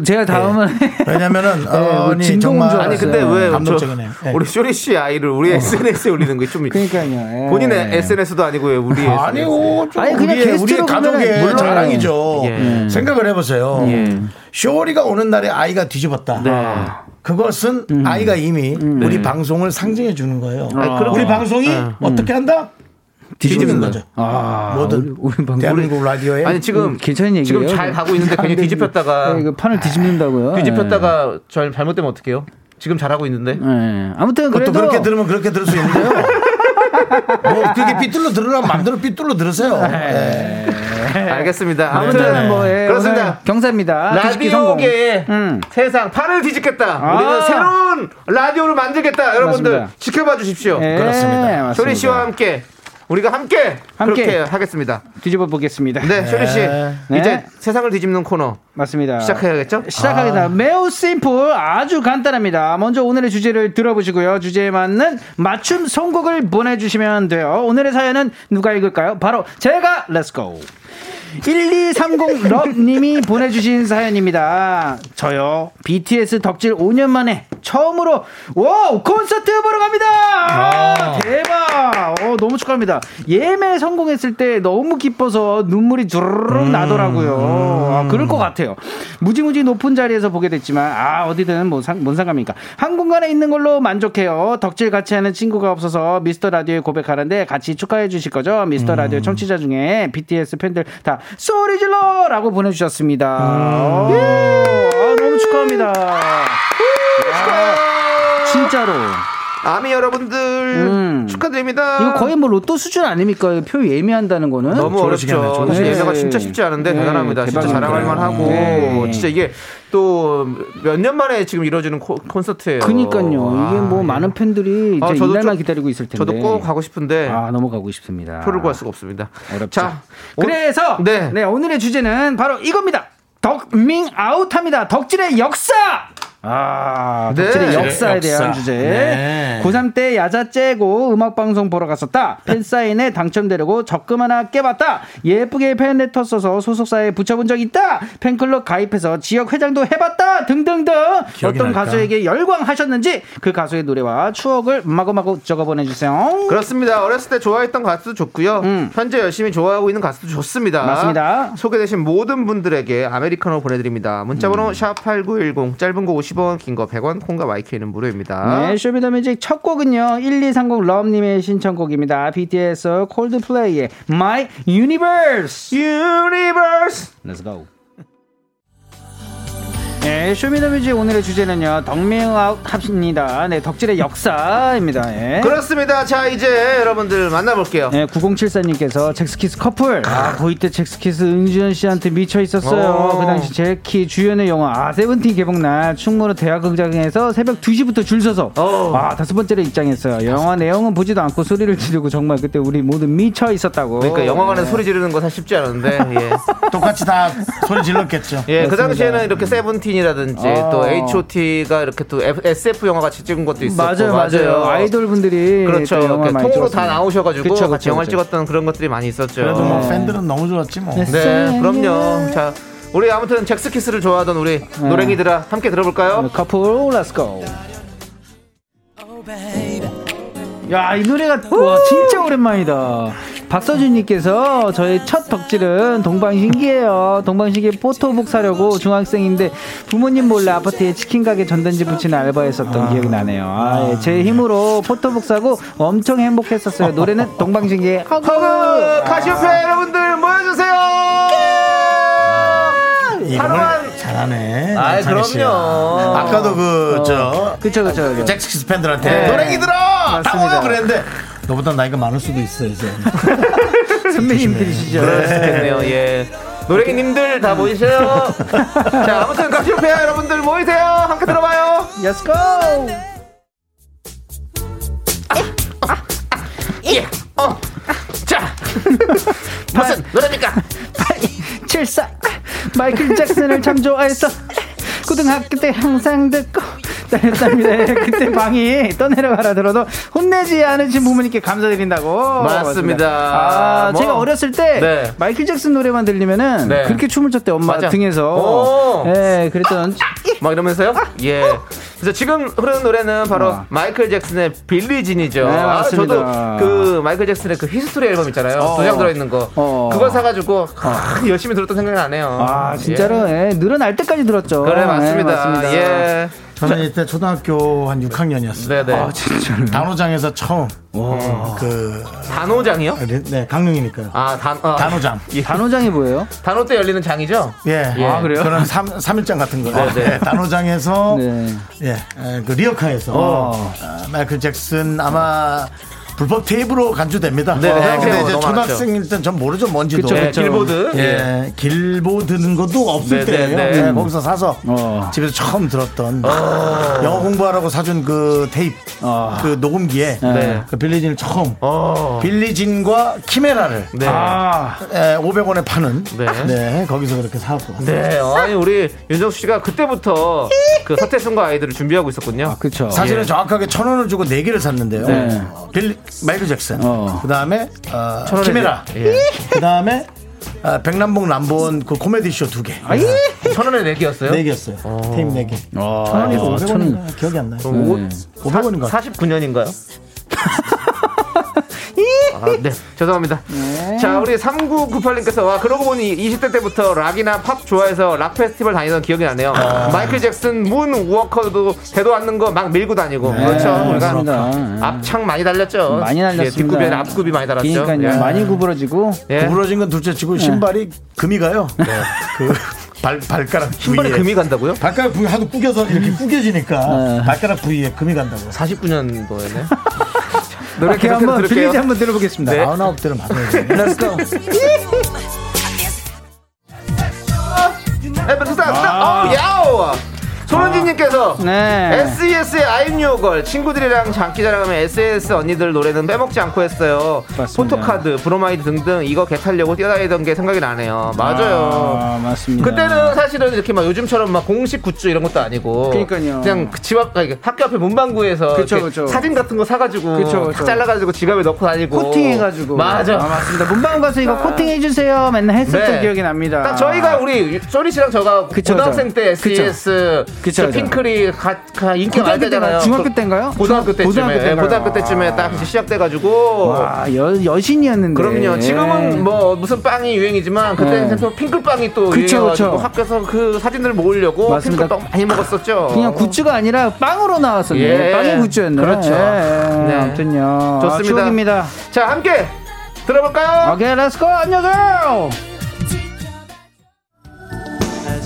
제가 다음은 [laughs] 왜냐면은 뭐 어, 아니 진동인 정말 줄 아니 알았어요. 근데 왜 저, 감동적이네요. 예. 우리 쇼리 씨 아이를 우리 SNS에 올리는 게 좀 그러니까요. 예. 본인의 SNS도 아니고 왜 우리 SNS? 아니고 좀 아니, 그냥 우리의, 게스트로 우리의 가족의 물론. 자랑이죠. 예. 생각을 해보세요. 쇼리가 오는 날에 아이가 뒤집었다. 네. 그것은 아이가 이미 우리 방송을 상징해 주는 거예요. 아니, 그렇게- 우리 방송이 네. 어떻게 한다? 뒤집는 거죠. 아, 뭐든 우리, 우리 대한민국 라디오에 아니 지금 음, 괜찮은 얘기예요. 지금 잘 가고 있는데 괜히 안 되는- 뒤집혔다가 네, 판을 뒤집는다고요. 뒤집혔다가 잘 잘못되면 어떡해요? 지금 잘하고 있는데. 네. 네. 아무튼 그래도 그렇게 들으면 그렇게 들을 수 있는데요. [laughs] 뭐 그게 삐뚤로 들으라면 마음대로 삐뚤로 들으세요. 네. 알겠습니다. 아무튼 아무튼 뭐 예, 그렇습니다. 경사입니다. 라디오계의 음. 세상 판을 뒤집겠다. 아. 우리는 새로운 라디오를 만들겠다. 여러분들 맞습니다. 지켜봐 주십시오. 예, 그렇습니다. 쇼리 씨와 함께 우리가 함께, 함께. 그렇게 하겠습니다. 뒤집어 보겠습니다. 네, 쇼리 씨 네. 이제 세상을 뒤집는 코너 맞습니다. 시작해야겠죠? 시작하겠다. 매우 심플, 아주 간단합니다. 먼저 오늘의 주제를 들어보시고요. 주제에 맞는 맞춤 선곡을 보내주시면 돼요. 오늘의 사연은 누가 읽을까요? 바로 제가 let's go. 1230 럽님이 보내주신 사연입니다. 저요. BTS 덕질 5년 만에 처음으로 와 콘서트 보러 갑니다. 아, 대박. 어, 너무 축하합니다. 예매 성공했을 때 너무 기뻐서 눈물이 주르륵 나더라고요. 아, 그럴 것 같아요. 무지무지 높은 자리에서 보게 됐지만 아 어디든 뭐 상, 뭔 상관입니까? 한 공간에 있는 걸로 만족해요. 덕질 같이 하는 친구가 없어서 미스터 라디오에 고백하는데 같이 축하해 주실 거죠? 미스터 라디오 청취자 중에 BTS 팬들 다 소리 질러라고 보내주셨습니다. 오, 아, 너무 축하합니다. 아, 진짜로. 아미 여러분들 음. 축하드립니다. 이거 거의 뭐 로또 수준 아닙니까? 표 예매한다는 거는. 너무 어렵죠. 사실 예매가 네. 진짜 쉽지 않은데 네, 대단합니다. 진짜. 자랑할 만하고 네. 진짜 이게 또 몇 년 만에 지금 이루어지는 코- 콘서트예요. 그니까요. 이게 뭐 아, 많은 팬들이 이제 아, 저도 이날만 좀- 기다리고 있을 텐데. 저도 꼭 가고 싶은데 아, 너무 가고 싶습니다. 표를 구할 수가 없습니다. 어렵죠. 자, 오- 그래서 네. 네. 오늘의 주제는 바로 이겁니다. 덕밍 아웃합니다. 덕질의 역사. 아, 네. 덕질의 역사에 역사. 대한 주제. 네. 고3 때 야자 째고 음악 방송 보러 갔었다. 팬사인회 당첨되려고 적금 하나 깨봤다. 예쁘게 팬레터 써서 소속사에 붙여본 적 있다. 팬클럽 가입해서 지역 회장도 해봤다. 등등등. 어떤 날까? 가수에게 열광하셨는지 그 가수의 노래와 추억을 마구마구 적어 보내주세요. 그렇습니다. 어렸을 때 좋아했던 가수도 좋고요. 음. 현재 열심히 좋아하고 있는 가수도 좋습니다. 맞습니다. 소개되신 모든 분들에게 아메리카노 보내드립니다. 문자번호 음. 샵8910 짧은 거 50원 긴 거 100원 콩과 마이크는 무료입니다. 네, Show Me The Music 첫 곡은요. 1230 럼님의 신청곡입니다. BTS 콜드플레이의 My Universe. Universe Let's go. 네, Show Me The Music 오늘의 주제는요. 덕밍아웃 합니다. 네, 덕질의 역사입니다. 예. 그렇습니다. 자 이제 여러분들 만나볼게요. 네, 9074님께서 젝스키스 커플. 아, 고2 때 젝스키스 은지원 씨한테 미쳐 있었어요. 어. 그 당시 젝키 주연의 영화 아, 세븐틴 개봉 날 충무로 대학극장에서 새벽 2시부터 줄 서서 어. 아, 다섯 번째로 입장했어요. 영화 내용은 보지도 않고 소리를 지르고 정말 그때 우리 모두 미쳐 있었다고. 그러니까 영화관에서 네. 소리 지르는 거 사실 쉽지 않은데 예. [laughs] 똑같이 다 소리 질렀겠죠. 예, 그. 당시에는 이렇게 세븐틴 이라든지 아. 또 H.O.T.가 이렇게 또 SF 영화 같이 찍은 것도 있었고 맞아요, 맞아요. 아이돌 분들이 그렇죠. 또 영화 이렇게 통으로 다 찍었습니다. 나오셔가지고 그쵸, 같이 그쵸, 영화를 그쵸. 찍었던 그런 것들이 많이 있었죠. 그래도 뭐 네. 팬들은 너무 좋았지 뭐. 네. 네, 그럼요. 자, 우리 아무튼 잭스키스를 좋아하던 우리 네. 노랭이들아 함께 들어볼까요? 커플 let's go 야이 노래가 와 진짜 오랜만이다 박서준님께서 저의 첫 덕질은 동방신기예요 동방신기 포토북 사려고 중학생인데 부모님 몰래 아파트에 치킨 가게 전단지 붙이는 알바했었던 기억이 나네요 아, 예. 제 힘으로 포토북 사고 엄청 행복했었어요 노래는 [laughs] 동방신기의 Hug Hug 카시오페아 여러분들 모여주세요. 이름을 하루만- 잘하네. 아이, 남창희 씨가. 그럼요. 아까도 그, 저, 그쵸 그쵸 그쵸 잭스키스 팬들한테 네. 노랭이들아! 맞습니다. 나와요! 그랬는데 너보다 나이가 많을 수도 있어, 이제. [laughs] 선배님들이시죠 수 있겠네요. 예. 노랭이님들 다 모이세요. [laughs] 자, 아무튼 카시오페 여러분들 모이세요. 함께 들어봐요. Let's go 예. 어. 자. 무슨 노래입니까? 74 마이클 잭슨을 참 좋아해서 고등학교 때 항상 듣고 다녔답니다. 그때 방이 떠내려가라 들어도 혼내지 않으신 부모님께 감사드린다고. 맞습니다. 아, 뭐. 제가 어렸을 때 네. 마이클 잭슨 노래만 들리면은 네. 그렇게 춤을 췄대 엄마 맞아. 등에서. 오. 예, 그랬던 막 이러면서요? 예. 그래서 지금 흐르는 노래는 바로 아. 마이클 잭슨의 Billie Jean이죠. 네, 아, 맞습니다. 저도 그 마이클 잭슨의 그 HIStory 앨범 있잖아요. 어. 두장 들어있는 거. 어. 그거 사가지고 아, 열심히 들었던 생각이 나네요. 아, 진짜로 예, 늘어날 때까지 들었죠. 그래 예, 맞습니다. 맞습니다. 예. 저는 이때 초등학교 한 6학년이었어요. 네네. 아, 진짜로. 단호장에서 처음 그 단호장이요? 네, 강릉이니까요. 아, 단, 어, 단호장. [laughs] 단호장이 뭐예요? 단호 때 열리는 장이죠? 예. 예. 아, 그래요? 그런 삼 삼일장 같은 거. 네, 네. 예, 단호장에서 네. 예, 에, 그 리어카에서 어. 아, 마이클 잭슨 아마 불법 테이프로 간주됩니다. 네, 네, 예, 근데 너무 이제 많았죠. 초등학생일 땐 전 모르죠 뭔지도. 그쵸, 네, 그쵸. 길보드. 예, 길보드는 것도 없을 네, 네, 때예요. 네. 예, 거기서 사서 어. 집에서 처음 들었던 영어 공부하라고 사준 그 테이프, 어. 그 녹음기에 네. 그 빌리진을 처음 어. 빌리진과 키메라를 네. 아, 에, 500원에 파는 네. 네. 거기서 그렇게 왔어요. 네, 아니 우리 윤정수 씨가 그때부터 그 서태순과 아이들을 준비하고 있었군요. 그쵸. 사실은 예. 정확하게 천 원을 주고 네 개를 샀는데요. 네. 빌리, 마이클 잭슨. 어. 그 다음에 어, 천 원에 키메라. 네- 예. 그 다음에 어, 백남봉 남보원 그 코미디 쇼 두 개. 아이. 천 원에 네 개였어요? 네 개였어요. 테이프 네 개. 어, 천 원이고 어, 500원인가 천- 기억이 안 나요. 그럼 오- 네. 500원인가? 49년인가요? 아, 네. 죄송합니다. 자, 우리 3998님께서, 와, 그러고 보니 20대 때부터 락이나 팝 좋아해서 락 페스티벌 다니던 기억이 나네요. 마이클 잭슨, 문 워커도 대도 않는 거 막 밀고 다니고. 그렇죠. 우리가 맞습니다. 앞창 많이 달렸죠. 많이 날렸습니다. 예, 뒷굽이 아니라 앞굽이 많이 달았죠. 그러니까요. 예. 많이 구부러지고. 예. 구부러진 건 둘째 치고 신발이 금이 가요. 그 발, 발가락 신발에 부위에. 금이 간다고요? 발가락 부위 하도 구겨서 이렇게 구겨지니까 네. 발가락 부위에 금이 간다고. 49년도에네. [laughs] 노래 계속해서 한번 들을게요. 빌리지 한번 들어보겠습니다. 네. 대를 맞아야 돼. Let's go. 에베 스타 스타. 어, 야오. 손은지님께서 네. SES의 I'm Your Girl 친구들이랑 장기자랑하면 SES 언니들 노래는 빼먹지 않고 했어요. 맞습니다. 포토카드, 브로마이드 등등 이거 개 타려고 뛰어다니던 게 생각이 나네요. 맞아요. 아, 맞습니다. 그때는 사실은 이렇게 막 요즘처럼 막 공식 굿즈 이런 것도 아니고 그러니까요. 그냥 그집 앞, 아니, 학교 앞에 문방구에서 그쵸, 그쵸. 사진 같은 거 사가지고 그쵸, 탁 그쵸. 잘라가지고 지갑에 넣고 다니고 코팅해가지고. 맞아. 아, 맞습니다. 문방 가서 이거 코팅해주세요. 맨날 했었던 네. 기억이 납니다. 딱 저희가 우리 소리 씨랑 저가 그쵸, 고등학생 때. SES 그쵸, 저 그쵸. 핑클이 가, 가 인기가 많이? 되잖아요. 중학교 때인가요? 고등학교 때쯤에 고등학교 예? 고등학교 때쯤에 딱 이제 시작돼가지고 와, 여, 여신이었는데. 그럼요. 지금은 뭐 무슨 빵이 유행이지만 그때는 네. 또 핑클빵이 또 그쵸, 그쵸. 학교에서 그 사진들 모으려고 맞습니다. 핑클빵 많이 먹었었죠. 그냥 굿즈가 아니라 빵으로 나왔었네. 예. 빵이 굿즈였네. 그렇죠. 예, 네. 아무튼요. 좋습니다. 아, 추억입니다. 자 함께 들어볼까요? 오케이, let's go. 안녕, girl.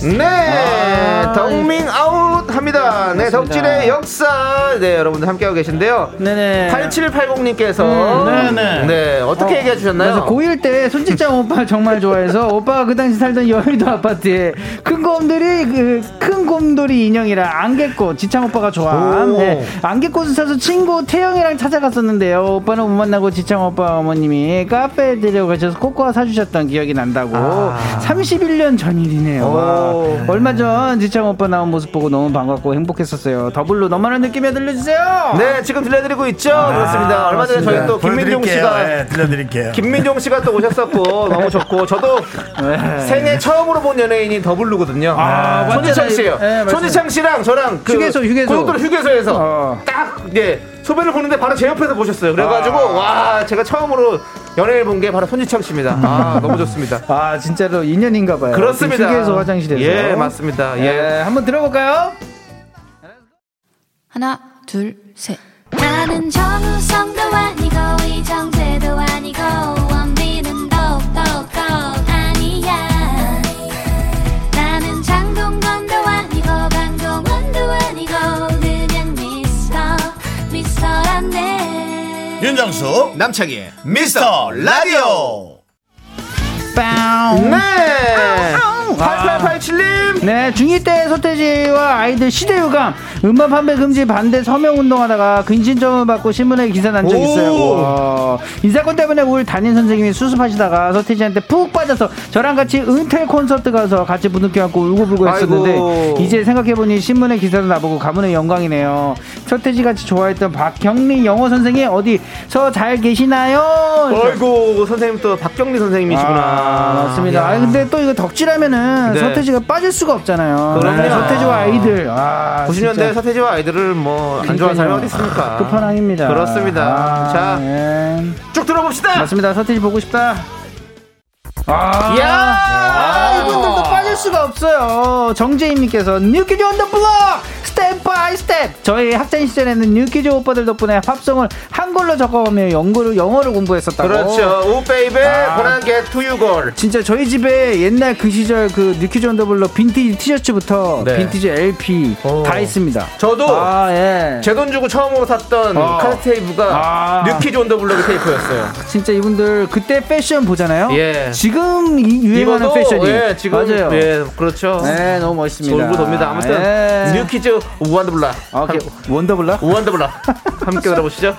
네, 아, 덕밍 아웃 합니다. 네, 맞습니다. 덕질의 역사. 네, 여러분들 함께하고 계신데요. 네네. 8780님께서 음, 네네. 네, 어떻게 얘기해 주셨나요? 그래서 고1 때 손지창 오빠 정말 좋아해서 [laughs] 오빠가 그 당시 살던 여의도 아파트에 큰 곰돌이 그 큰 곰돌이 인형이랑 안개꽃 지창 오빠가 좋아한 오. 네, 안개꽃을 사서 친구 태영이랑 찾아갔었는데요 오빠는 못 만나고 지창 오빠 어머님이 카페에 데려가셔서 코코아 사주셨던 기억이 난다고 아. 31년 전 일이네요 와. 오. 얼마 전 지창 오빠 나온 모습 보고 너무 반갑고 행복했었어요 The Blue 너만의 느낌 들려주세요 네, 지금 들려드리고 있죠. 그렇습니다. 얼마 전에 저희 또 김민종. 씨가 예, 들려드릴게요. 김민종 씨가 또 오셨었고 [laughs] 너무 좋고 저도 생애 처음으로 본 연예인이 The Blue거든요. 아, 손지창 맞잖아요. 씨예요. 예, 맞아요. 손지창 씨랑 저랑 그 휴게소, 휴게소. 고속도로 휴게소에서 어. 딱 예, 소배를 보는데 바로 제 옆에서 보셨어요. 그래가지고 아. 와 제가 처음으로 연예인을 본게 바로 손지창 씨입니다. 아 너무 좋습니다. 아 진짜로 인연인가 봐요 그렇습니다. 휴게소 화장실에서 예 맞습니다. 예. 예, 한번 들어볼까요? 하나, 둘, 셋. 나는 정우성도 아니고 이정재도 아니고 윤정수 남창희 미스터 라디오. 빵. 네 8887님 네, 중2 때 서태지와 아이들 시대 유감 음반 판매 금지 반대 서명 운동하다가 근신점을 받고 신문에 기사 난적 오. 있어요. 와. 이 사건 때문에 울 담임 선생님이 수습하시다가 서태지한테 푹 빠져서 저랑 같이 은퇴 콘서트 가서 같이 부둥켜 안고 울고불고 했었는데 아이고. 이제 생각해보니 신문에 기사도 나보고 가문의 영광이네요. 서태지 같이 좋아했던 박경리 영어 선생님 어디서 잘 계시나요? 어이구 선생님 또 박경리 선생님이시구나. 아, 맞습니다. 야. 아 근데 또 이거 덕질하면은 네. 서태지가 빠질 수가 없잖아요. 그럼요. 네, 서태지와 아이들. 아, 90년대 진짜. 서태지와 아이들을 뭐 안 좋아하는 사람이 어디 있습니까? 끝판왕입니다. 그렇습니다. 아, 자, 예. 쭉 들어봅시다. 맞습니다. 서태지 보고 싶다. 아, 야! 아, 빠질 수가 없어요. 정재임님께서 New Kids on the Block Step by Step 저희 학창 시절에는 New Kids 오빠들 덕분에 팝송을 한글로 적어오며 영어를, 영어를 공부했었다고 그렇죠. 오 baby 아. gonna get to you girl. 진짜 저희 집에 옛날 그 시절 그 New Kids on the Block 빈티지 티셔츠부터 네. 빈티지 LP 오. 다 있습니다 저도 아 예. 제돈 주고 처음으로 샀던 어. 카세트 테이프가 아. New Kids on the Block의 테이프였어요. 진짜 이분들 그때 패션 보잖아요 예. 지금 이 유행하는 패션이 예, 지금 맞아요 예, 그렇죠. 네 너무 멋있습니다 돌고 돕니다. 아무튼 예. New Kids. 아, 오케이. on the Block on the Block. 함께 [laughs] 들어보시죠.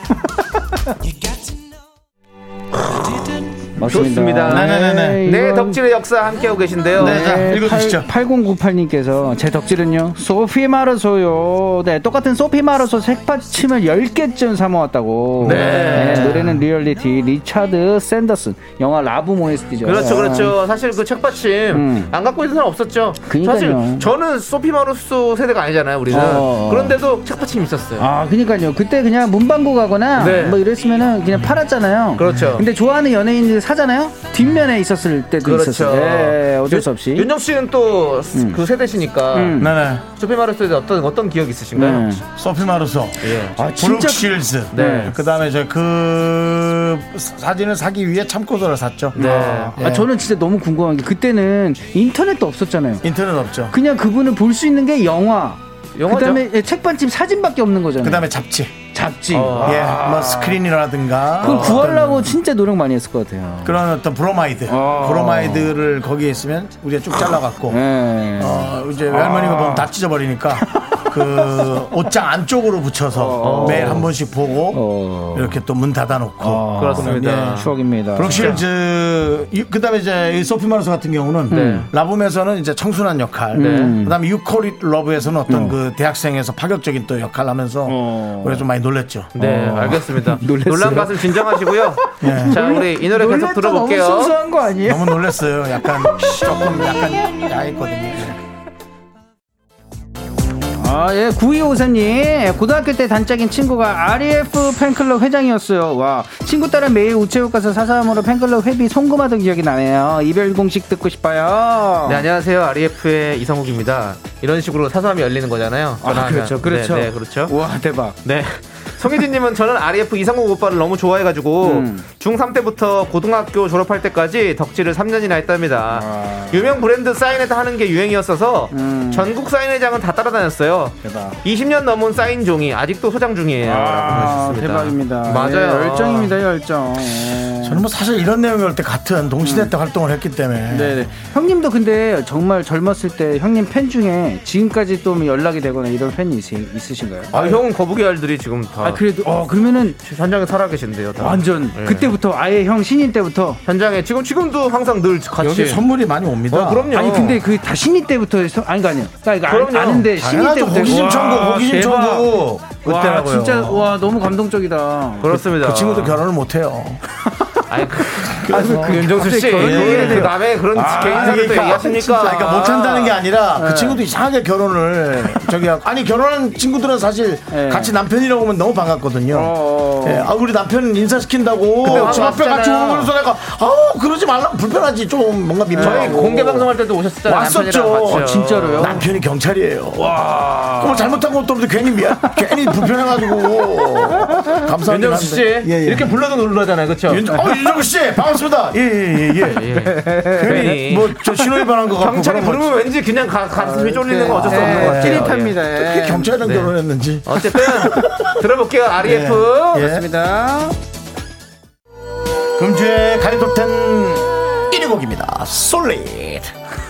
맞습니다. 좋습니다. 네네네네. 네, 이건- 덕질의 역사 함께하고 계신데요. 네, 자, 읽어주시죠. 8098님께서 제 덕질은요 소피 마르소요 네 똑같은 소피 마르소 책받침을 10개쯤 사모았다고 네. 노래는 리얼리티 리차드 샌더슨 영화 La Boum OST죠 그렇죠, 그렇죠. 사실 그 책받침 음. 안 갖고 있는 사람 없었죠. 그니까요. 사실 저는 소피 마루소 세대가 아니잖아요, 우리는. 어. 그런데도 책받침 있었어요. 아, 그니까요. 그때 그냥 문방구 가거나 네. 뭐 이랬으면은 그냥 팔았잖아요. 그렇죠. 근데 좋아하는 연예인들 사잖아요. 뒷면에 있었을 때도 그렇죠. 있었어요. 예, 어쩔 수 없이. 윤정 씨는 또 그 세대시니까 음. 네네. 소피 마루소에 어떤 어떤 기억 있으신가요? 음. 소피 마르소. 예. 아, 브룩 진짜 실즈. 네. 그 다음에 저그 사진을 사기 위해 참고서를 샀죠. 네. 예. 아, 저는 진짜 너무 궁금한 게 그때는 인터넷도 없었잖아요. 인터넷 없죠. 그냥 그분을 볼 수 있는 게 영화. 영화죠. 그다음에 예, 책받침 사진밖에 없는 거잖아요. 그 다음에 잡지. 잡지. 어. 예, 뭐 스크린이라든가. 그걸 구하려고 진짜 노력 많이 했을 것 같아요. 그런 어떤 브로마이드. 어. 브로마이드를 거기에 있으면 우리가 쭉 잘라갖고. 예. [laughs] 어, 이제 외할머니가 보면 다 찢어버리니까 [laughs] 그 옷장 안쪽으로 붙여서 매일 한 번씩 보고 어. 이렇게 또 문 닫아놓고. 어, 그렇습니다. 예. 추억입니다. 브룩실즈 그 다음에 이제 이 소피 마르소 같은 경우는 네. La Boum에서는 이제 청순한 역할 네. 그다음에 You Call It Love에서는 어떤 그 대학생에서 파격적인 또 역할을 하면서 어. 우리가 좀 많이 놀랬죠 네, 알겠습니다. [laughs] 놀란 것은 진정하시고요. 예. 자, 우리 이 노래 계속 들어볼게요. 너무 순수한 거 아니에요? 너무 놀랬어요 약간 [laughs] 조금 약간 야했거든요 아, 예, 9253님. 고등학교 때 단짝인 친구가 REF 팬클럽 회장이었어요. 와. 친구 따라 매일 우체국 가서 사사함으로 팬클럽 회비 송금하던 기억이 나네요. 이별 공식 듣고 싶어요. 네, 안녕하세요. REF의 이성욱입니다. 이런 식으로 사소함이 열리는 거잖아요. 아. 그렇죠. 그렇죠. 네, 네, 그렇죠. 와, 대박. 네. 송혜진님은 저는 REF 이상국 오빠를 너무 좋아해가지고 음. 중3 때부터 고등학교 졸업할 때까지 덕질을 3년이나 했답니다. 유명 브랜드 사인회도 하는 게 유행이었어서 아. 음. 전국 사인회장은 다 따라다녔어요. 대박. 20년 넘은 사인 종이 아직도 소장 중이에요. 아. 대박입니다. 맞아요. 예, 열정입니다, 열정. 예. 저는 뭐 사실 이런 내용이 올 때 같은 동시대 때 활동을 했기 때문에 음. 네네. 형님도 근데 정말 젊었을 때 형님 팬 중에 지금까지 또 연락이 되거나 이런 팬이 있, 있으신가요? 아, 형은 거북이 알들이 지금 다 아, 그래도, 어, 그러면은 현장에 살아 계신데요. 다. 완전 네. 그때부터 아예 형 신인 때부터 현장에 지금 지금도 항상 늘 같이 여기 선물이 많이 옵니다 어, 그럼요. 아니 근데 그 다 신인 때부터 해서 아니 그 아니요. 그러니까 아- 그럼요. 아는데 신인 때부터 호기심 와, 천국 호기심. 천국 와 그때라고요 진짜 와 너무 감동적이다. 그렇습니다. 그 친구도 결혼을 못해요 [laughs] [laughs] 아니 그, 그래서 그- 윤정수 씨 그. 남의 그런 개인 사를 또 그러니까 얘기하십니까? 진짜 그러니까 못한다는 게 아니라 네. 그 친구도 이상하게 결혼을 [laughs] 저기 하고- 아니 결혼한 친구들은 사실 네. 같이 남편이라고 하면 너무 반갑거든요. 어. 예, 아 우리 남편 인사시킨다고 집 앞에 같이. 오는 그래서 내가 아우 그러지 말라 불편하지 좀 뭔가 저희 민망하고 공개 방송할 때도 오셨잖아요. 왔었죠. 어, 진짜로요? 남편이 경찰이에요. 와. 그럼 잘못한 것도 없는데 괜히 미안, 괜히 불편해가지고. [laughs] 감사합니다. 윤정수 씨 예, 예. 이렇게 불러도 놀라잖아요, 그렇죠? 윤, 어, 윤정수 씨 반갑습니다. 예, 예, 예, 예. 예. 괜히 괜히 뭐 저 신호 위반한 것 같고. 경찰이 거 부르면 왠지 그냥 가, 가슴이 쫄리는 건 어쩔 수 예, 없는 것 같아요. 찌릿합니다. 예. 어떻게 예. 경찰이랑 네. 결혼했는지. 어쨌든 [laughs] 들어볼게요. REF. 예. 맞습니다. 금주의 가요톱텐 1위 곡입니다. 솔리드.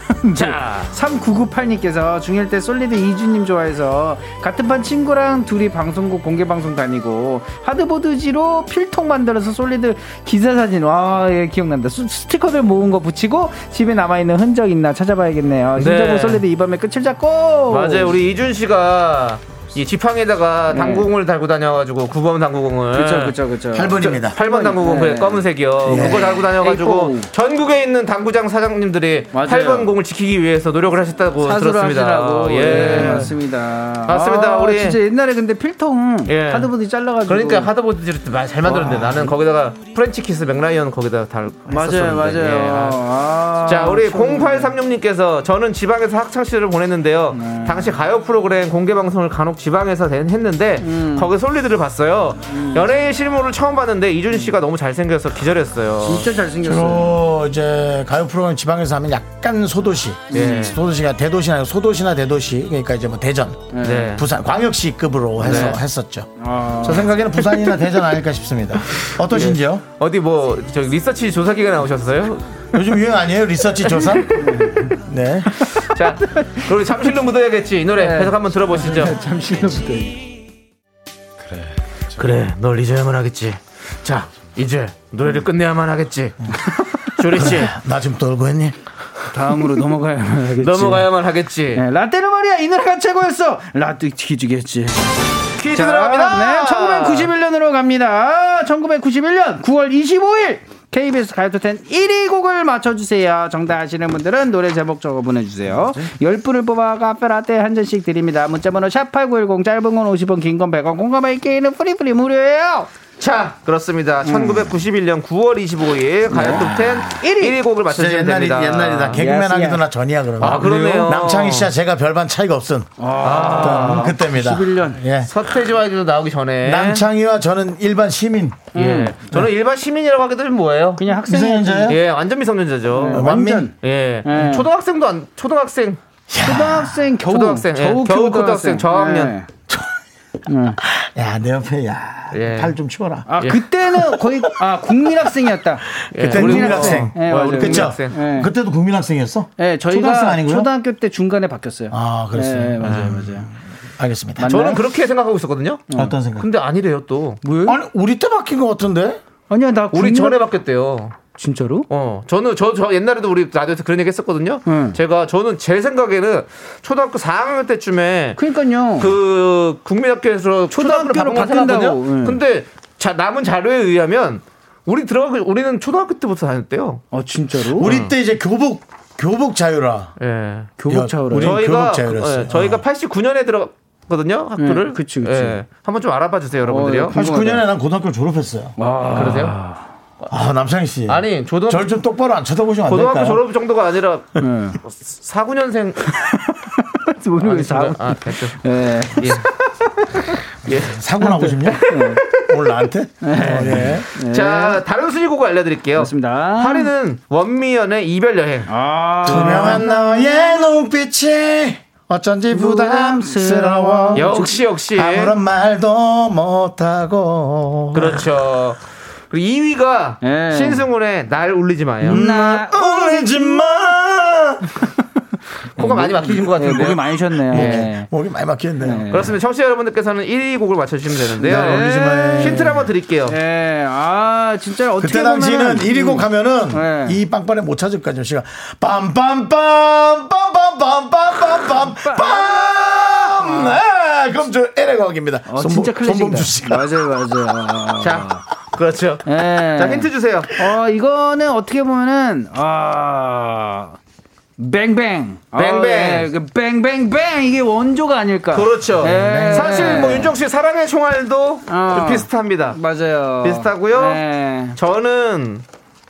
[laughs] 자, 3998님께서 중1 때 솔리드 이준님 좋아해서 같은 반 친구랑 둘이 방송국 공개 방송 다니고 하드보드지로 필통 만들어서 솔리드 기사 사진 와 예, 기억난다. 수- 스티커들 모은 거 붙이고 집에 남아있는 흔적 있나 찾아봐야겠네요. 신정호 솔리드 이번에 끝을 잡고. 맞아요. 우리 이준 씨가 이 지팡이에다가 네. 당구공을 달고 다녀가지고 9번 당구공을 그쵸, 그쵸, 그쵸. 8번입니다. 8번 당구공 네. 그 검은색이요. 예. 그거 달고 다녀가지고. 전국에 있는 당구장 사장님들이 맞아요. 8번 공을 지키기 위해서 노력을 하셨다고 들었습니다. 하시라고. 예. 네, 맞습니다. 맞습니다. 아, 우리- 진짜 옛날에 근데 필통 예. 하드보드 잘라가지고. 그러니까 하드보드를 잘 만들었는데 나는 거기다가 프렌치 키스 맥라이언 거기다 달 맞아요. 맞아요. 예. 아, 자, 우리 추억이네. 0836님께서 저는 지방에서 학창 시절을 보냈는데요. 네. 당시 가요 프로그램 공개 방송을 간혹 지방에서 된- 했는데 음. 거기 솔리드를 봤어요. 연예인 실물을 처음 봤는데 이준 씨가 너무 잘생겨서 기절했어요. 진짜 잘생겼어요. 주로 이제 가요 프로그램 지방에서 하면 약간 소도시, 예. 소도시가 대도시나 소도시나 대도시, 그러니까 이제 뭐 대전, 네. 부산, 광역시급으로 해서 네. 했었죠. 아. 저 생각에는 부산이나 대전 아닐까 싶습니다. 어떠신지요? 어디 뭐 저 리서치 조사 기관 나오셨어요? 요즘 유행 아니에요? 리서치 조사? [laughs] 네. 자, 그리고 잠실로 묻어야겠지 이 노래 네. 계속 한번 들어보시죠. 잠시만부터. 그래, 널 잊어야만 하겠지. 자, 이제 노래를 끝내야만 하겠지. 조리 씨, 나 지금 떨고 했니? 다음으로 넘어가야만 [laughs] 하겠지. 넘어가야만 하겠지. 네, 라떼는 말이야 이 노래가 최고였어. 라떼 퀴즈겠지. 퀴즈 자, 들어갑니다. 네, 1991년으로 갑니다. 1991년 9월 25일 KBS 가요톱10 1위 곡을 맞춰주세요. 정답 아시는 분들은 노래 제목 적어 보내주세요. 10분을 뽑아 카페라떼 한 잔씩 드립니다. 문자번호 샵8910 짧은 건 50원 긴 건 100원 공감할 게임은 free free 무료예요. 자, 그렇습니다. 음. 1991년 9월 25일 가요톱10 1위 곡을 진짜 맞춰주시면 옛날이, 됩니다. 옛날이다. 개그맨 예스, 하기도 예스. 나 전이야, 그러면. 아, 그러네요. 남창희 씨와 제가 별반 차이가 없은. 아, 그때입니다. 91년. 예. 서태지와 아이도 나오기 전에. 남창희와 저는 일반 시민. 예. 저는 일반 시민이라고 하기도 좀 뭐예요? 그냥 학생 미성년자예요? 예, 완전 미성년자죠. 네, 완민. 완전 예. 네. 초등학생도 안, 초등학생. 초등학생 겨우 초등학생, 예, 겨우, 겨우 고등학생, 저학년. 네. 야, 내 옆에, 야. 예. 팔좀 치워라. 아 그때는 거의 [laughs] 아 국민학생이었다. 그때 우리 국민학생. 네, 와, 맞아요. 우리 그쵸? 국민학생. 네. 그때도 국민학생이었어? 네, 저희가 초등학생 아니고요? 초등학교 때 중간에 바뀌었어요. 아, 그랬어요. 네, 맞아요, 아. 맞아요. 알겠습니다. 맞- 저는 맞나요? 그렇게 생각하고 있었거든요. 어떤 생각? 근데 아니래요, 또. 뭐요? 아니, 우리 때 바뀐 것 같은데? 아니야, 나 우리 국민학- 전에 바뀌었대요. 진짜로? 어, 저는 저, 저 옛날에도 우리 라디오에서 그런 얘기 했었거든요. 응. 제가 저는 제 생각에는 초등학교 4학년 때쯤에 그러니까요. 그 국민학교에서 초등학교로 초등학교로 바꾼 바꾼다고. 응. 근데 자, 남은 자료에 의하면 우리 들어가고 우리는 초등학교 때부터 다녔대요. 아 진짜로? 우리 때 이제 교복, 교복 자유라. 예. 교복 차오라. 우리- 저희가 교복. 예, 저희가 89년에 들어 거든요 학교를. 네, 그치, 그치. 예. 한번 좀 알아봐 주세요, 여러분들이요. 어, 89년에 난 고등학교 졸업했어요. 아, 그러세요? 아, 남창희 씨. 아니 초등학교 절좀 똑바로 안 쳐다보시면 안 고등학교 될까요? 졸업 정도가 아니라 네. 4구년생 오늘 왜 사? 아, 됐죠. 네. 예. 예. 사고 나고 싶냐? 오늘 나한테? 어, 예. 자, 다른 순위곡을 알려드릴게요. 맞습니다. 8위는 원미연의 이별 여행. 아, 투명한 너의 눈빛이 어쩐지 부담스러워. 역시 역시 아무런 말도 못하고. 그렇죠. 그리고 2위가 예. 신승훈의 날 울리지 마요. 나 울지 마. [laughs] 코가 많이 막히신 것 네, 같은데요. 목이 많이 쉬었네요. 네. 목이 많이 막히는데요. 네. 그렇습니다. 청취자 여러분들께서는 1위 곡을 맞춰주시면 되는데요. 날 울리지 마요. 힌트를 한번 드릴게요. 네. 아, 진짜 어떻게 그때 당시는 1위 곡 하면은 네. 이 빵빠레 못 찾을 거죠. 씨가 빰빰빰 빰빰빰빰빰빰빰 빰. 네, 그럼 저 에레 곡입니다. 어, 진짜 클래식이다. 손범주 씨가 맞아요, 맞아요. 자, 그렇죠. 예. 자, 힌트 주세요. 어, 이거는 어떻게 보면은, 아, 뱅뱅. 뱅뱅. 어, 예, 그 뱅뱅뱅. 이게 원조가 아닐까. 그렇죠. 예. 사실 뭐 윤정 씨 사랑의 총알도 어. 좀 비슷합니다. 맞아요. 비슷하고요. 네. 저는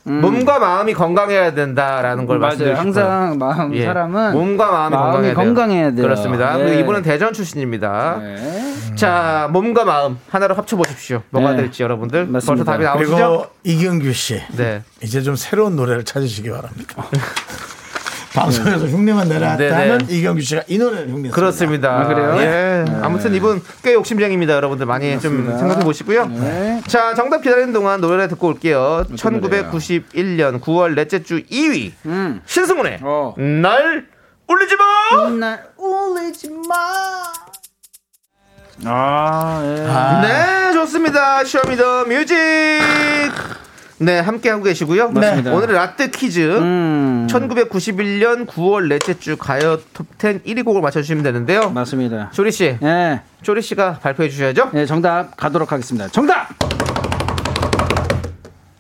몸과 마음이 건강해야 된다라는 걸 맞아요. 말씀드리고 싶어요. 항상 마음 예. 사람은 몸과 마음이, 마음이 건강해야, 돼요. 건강해야 돼요. 그렇습니다. 네. 이분은 대전 출신입니다. 네. 자, 몸과 마음 하나로 합쳐 보십시오. 뭐가 네. 될지 여러분들 맞습니다. 벌써 답이 나오시죠? 그리고 이경규 씨 네. 이제 좀 새로운 노래를 찾으시기 바랍니다. [laughs] 방송에서 흉내만 내라 네, 네. 하면 이경규 씨가 이 노래를 흉내 그렇습니다. 아, 그래요? 예. 아무튼 이분 꽤 욕심쟁입니다. 여러분들 많이 좀 생각해 보시고요. 네. 자, 정답 기다리는 동안 노래 듣고 올게요. 노래예요? 1991년 9월 넷째 주 2위. 음. 신승훈의 어. 날 울리지 마! 날 울리지 마. 아, 예. 아, 네, 좋습니다. Show Me the Music. 네, 함께하고 계시고요. 맞습니다. 오늘의 라떼 퀴즈. 음. 1991년 9월 넷째 주 가요 톱10 1위 곡을 맞춰주시면 되는데요. 맞습니다. 조리 씨, 예. 조리 씨가 발표해 주셔야죠. 네, 정답 가도록 하겠습니다. 정답!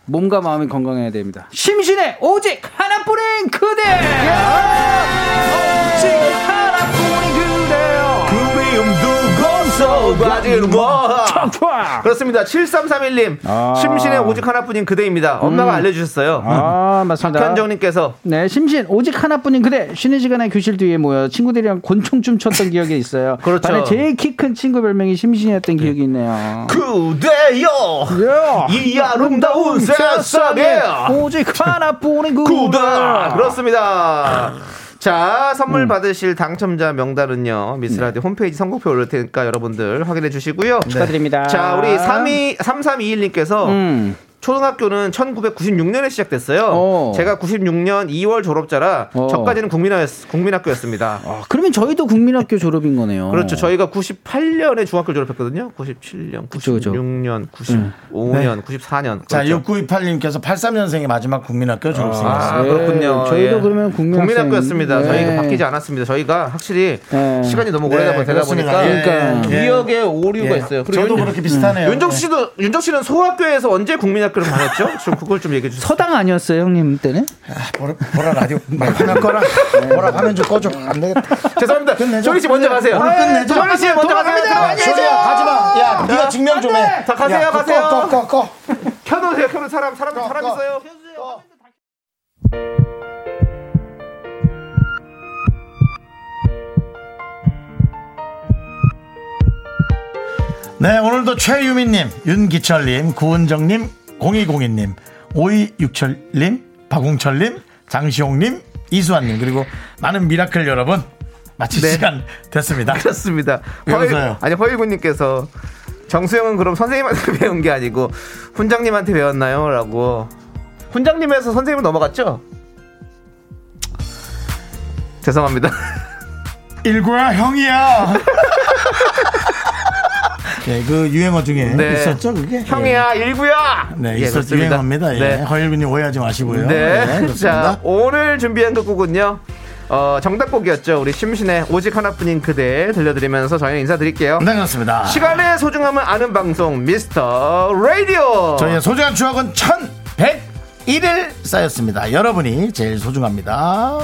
몸과 마음이 건강해야 됩니다. 심신의 오직 하나뿐인 그대! 오직 하나뿐 두고서 가지는 뭐. 좋아! 그렇습니다. 7331님. 아. 심신의 오직 하나뿐인 그대입니다. 엄마가 알려주셨어요. 아, 맞습니다. 박현정님께서 네, 심신 오직 하나뿐인 그대. 쉬는 시간에 교실 뒤에 모여 친구들이랑 곤충 춤 췄던 기억이 있어요. [laughs] 그렇죠. 반에 제일 키 큰 친구 별명이 심신이었던 기억이 있네요. 그대여 이 아름다운 세상에 오직 하나뿐인 구다 그대. 그렇습니다. 자 선물 받으실 당첨자 명단은요 미스라디 홈페이지 선곡표 올릴 테니까 여러분들 확인해 주시고요. 축하드립니다. 자 우리 32 3321님께서 음. 초등학교는 1996년에 시작됐어요. 어. 제가 96년 2월 졸업자라 어. 저까지는 국민학, 국민학교 였습니다. 아, 그러면 저희도 국민학교 졸업인 거네요. 그렇죠. 저희가 98년에 중학교 졸업했거든요. 97년, 그쵸, 그쵸. 96년, 95년, 94년. 자, 그렇죠. 6928님께서 83년생의 마지막 국민학교 졸업생이었어요. 아, 네, 그렇군요. 저희도 예. 그러면 국민학생. 국민학교 였습니다. 네. 저희가 바뀌지 않았습니다. 저희가 확실히 네. 시간이 너무 네, 오래되다 그렇습니다. 보니까 예, 그러니까. 예. 기억에 오류가 예. 있어요. 저도 윤- 그렇게 비슷하네요. 윤정 씨도 윤정 씨는 소학교에서 언제 국민학교 를 다녔죠? 좀 그걸 좀 얘기해 주세요. 서당 아니었어요, 형님 때는? 보라, 보라 라디오 막 화면 꺼라. 보라 화면 좀 꺼줘. 안 되겠다. 죄송합니다. 끝내죠. 조리 씨 먼저 가세요. 오늘 끝내죠. 조리 씨 먼저 가세요. 들어가세요. 소리야 가지 마. 야, 네가 증명 좀 해. 자, 가세요, 가세요. 꺼, 꺼, 꺼. 켜놓으세요. 켜놓으세요. 사람 사람 꺼, 사람 꺼. 있어요. 네, 오늘도 최유민님, 윤기철님, 구은정님, 0202님, 5267님, 박웅철님, 장시홍님, 이수환님, 그리고 많은 미라클 여러분, 마칠 네. 시간 됐습니다. 그렇습니다. 왜 허일-? 아니 허일군님께서 정수영은 그럼 선생님한테 [laughs] 배운 게 아니고 훈장님한테 배웠나요?라고 훈장님에서 선생님을 넘어갔죠? 죄송합니다. [laughs] 일구야, 형이야. 네, 그 유행어 중에 네. 있었죠, 그게? 형이야 일구야. 네, 예, 있었 그렇습니다. 유행어입니다. 예. 네. 허일군님 오해하지 마시고요. 네. 그렇습니다. 자, 오늘 준비한 곡은요. 어, 정답곡이었죠. 우리 심신의 오직 하나뿐인 그대 들려드리면서 저희는 인사드릴게요. 네, 그렇습니다. 시간의 소중함을 아는 방송 미스터 라디오. 저희의 소중한 추억은 1101일 쌓였습니다. 여러분이 제일 소중합니다.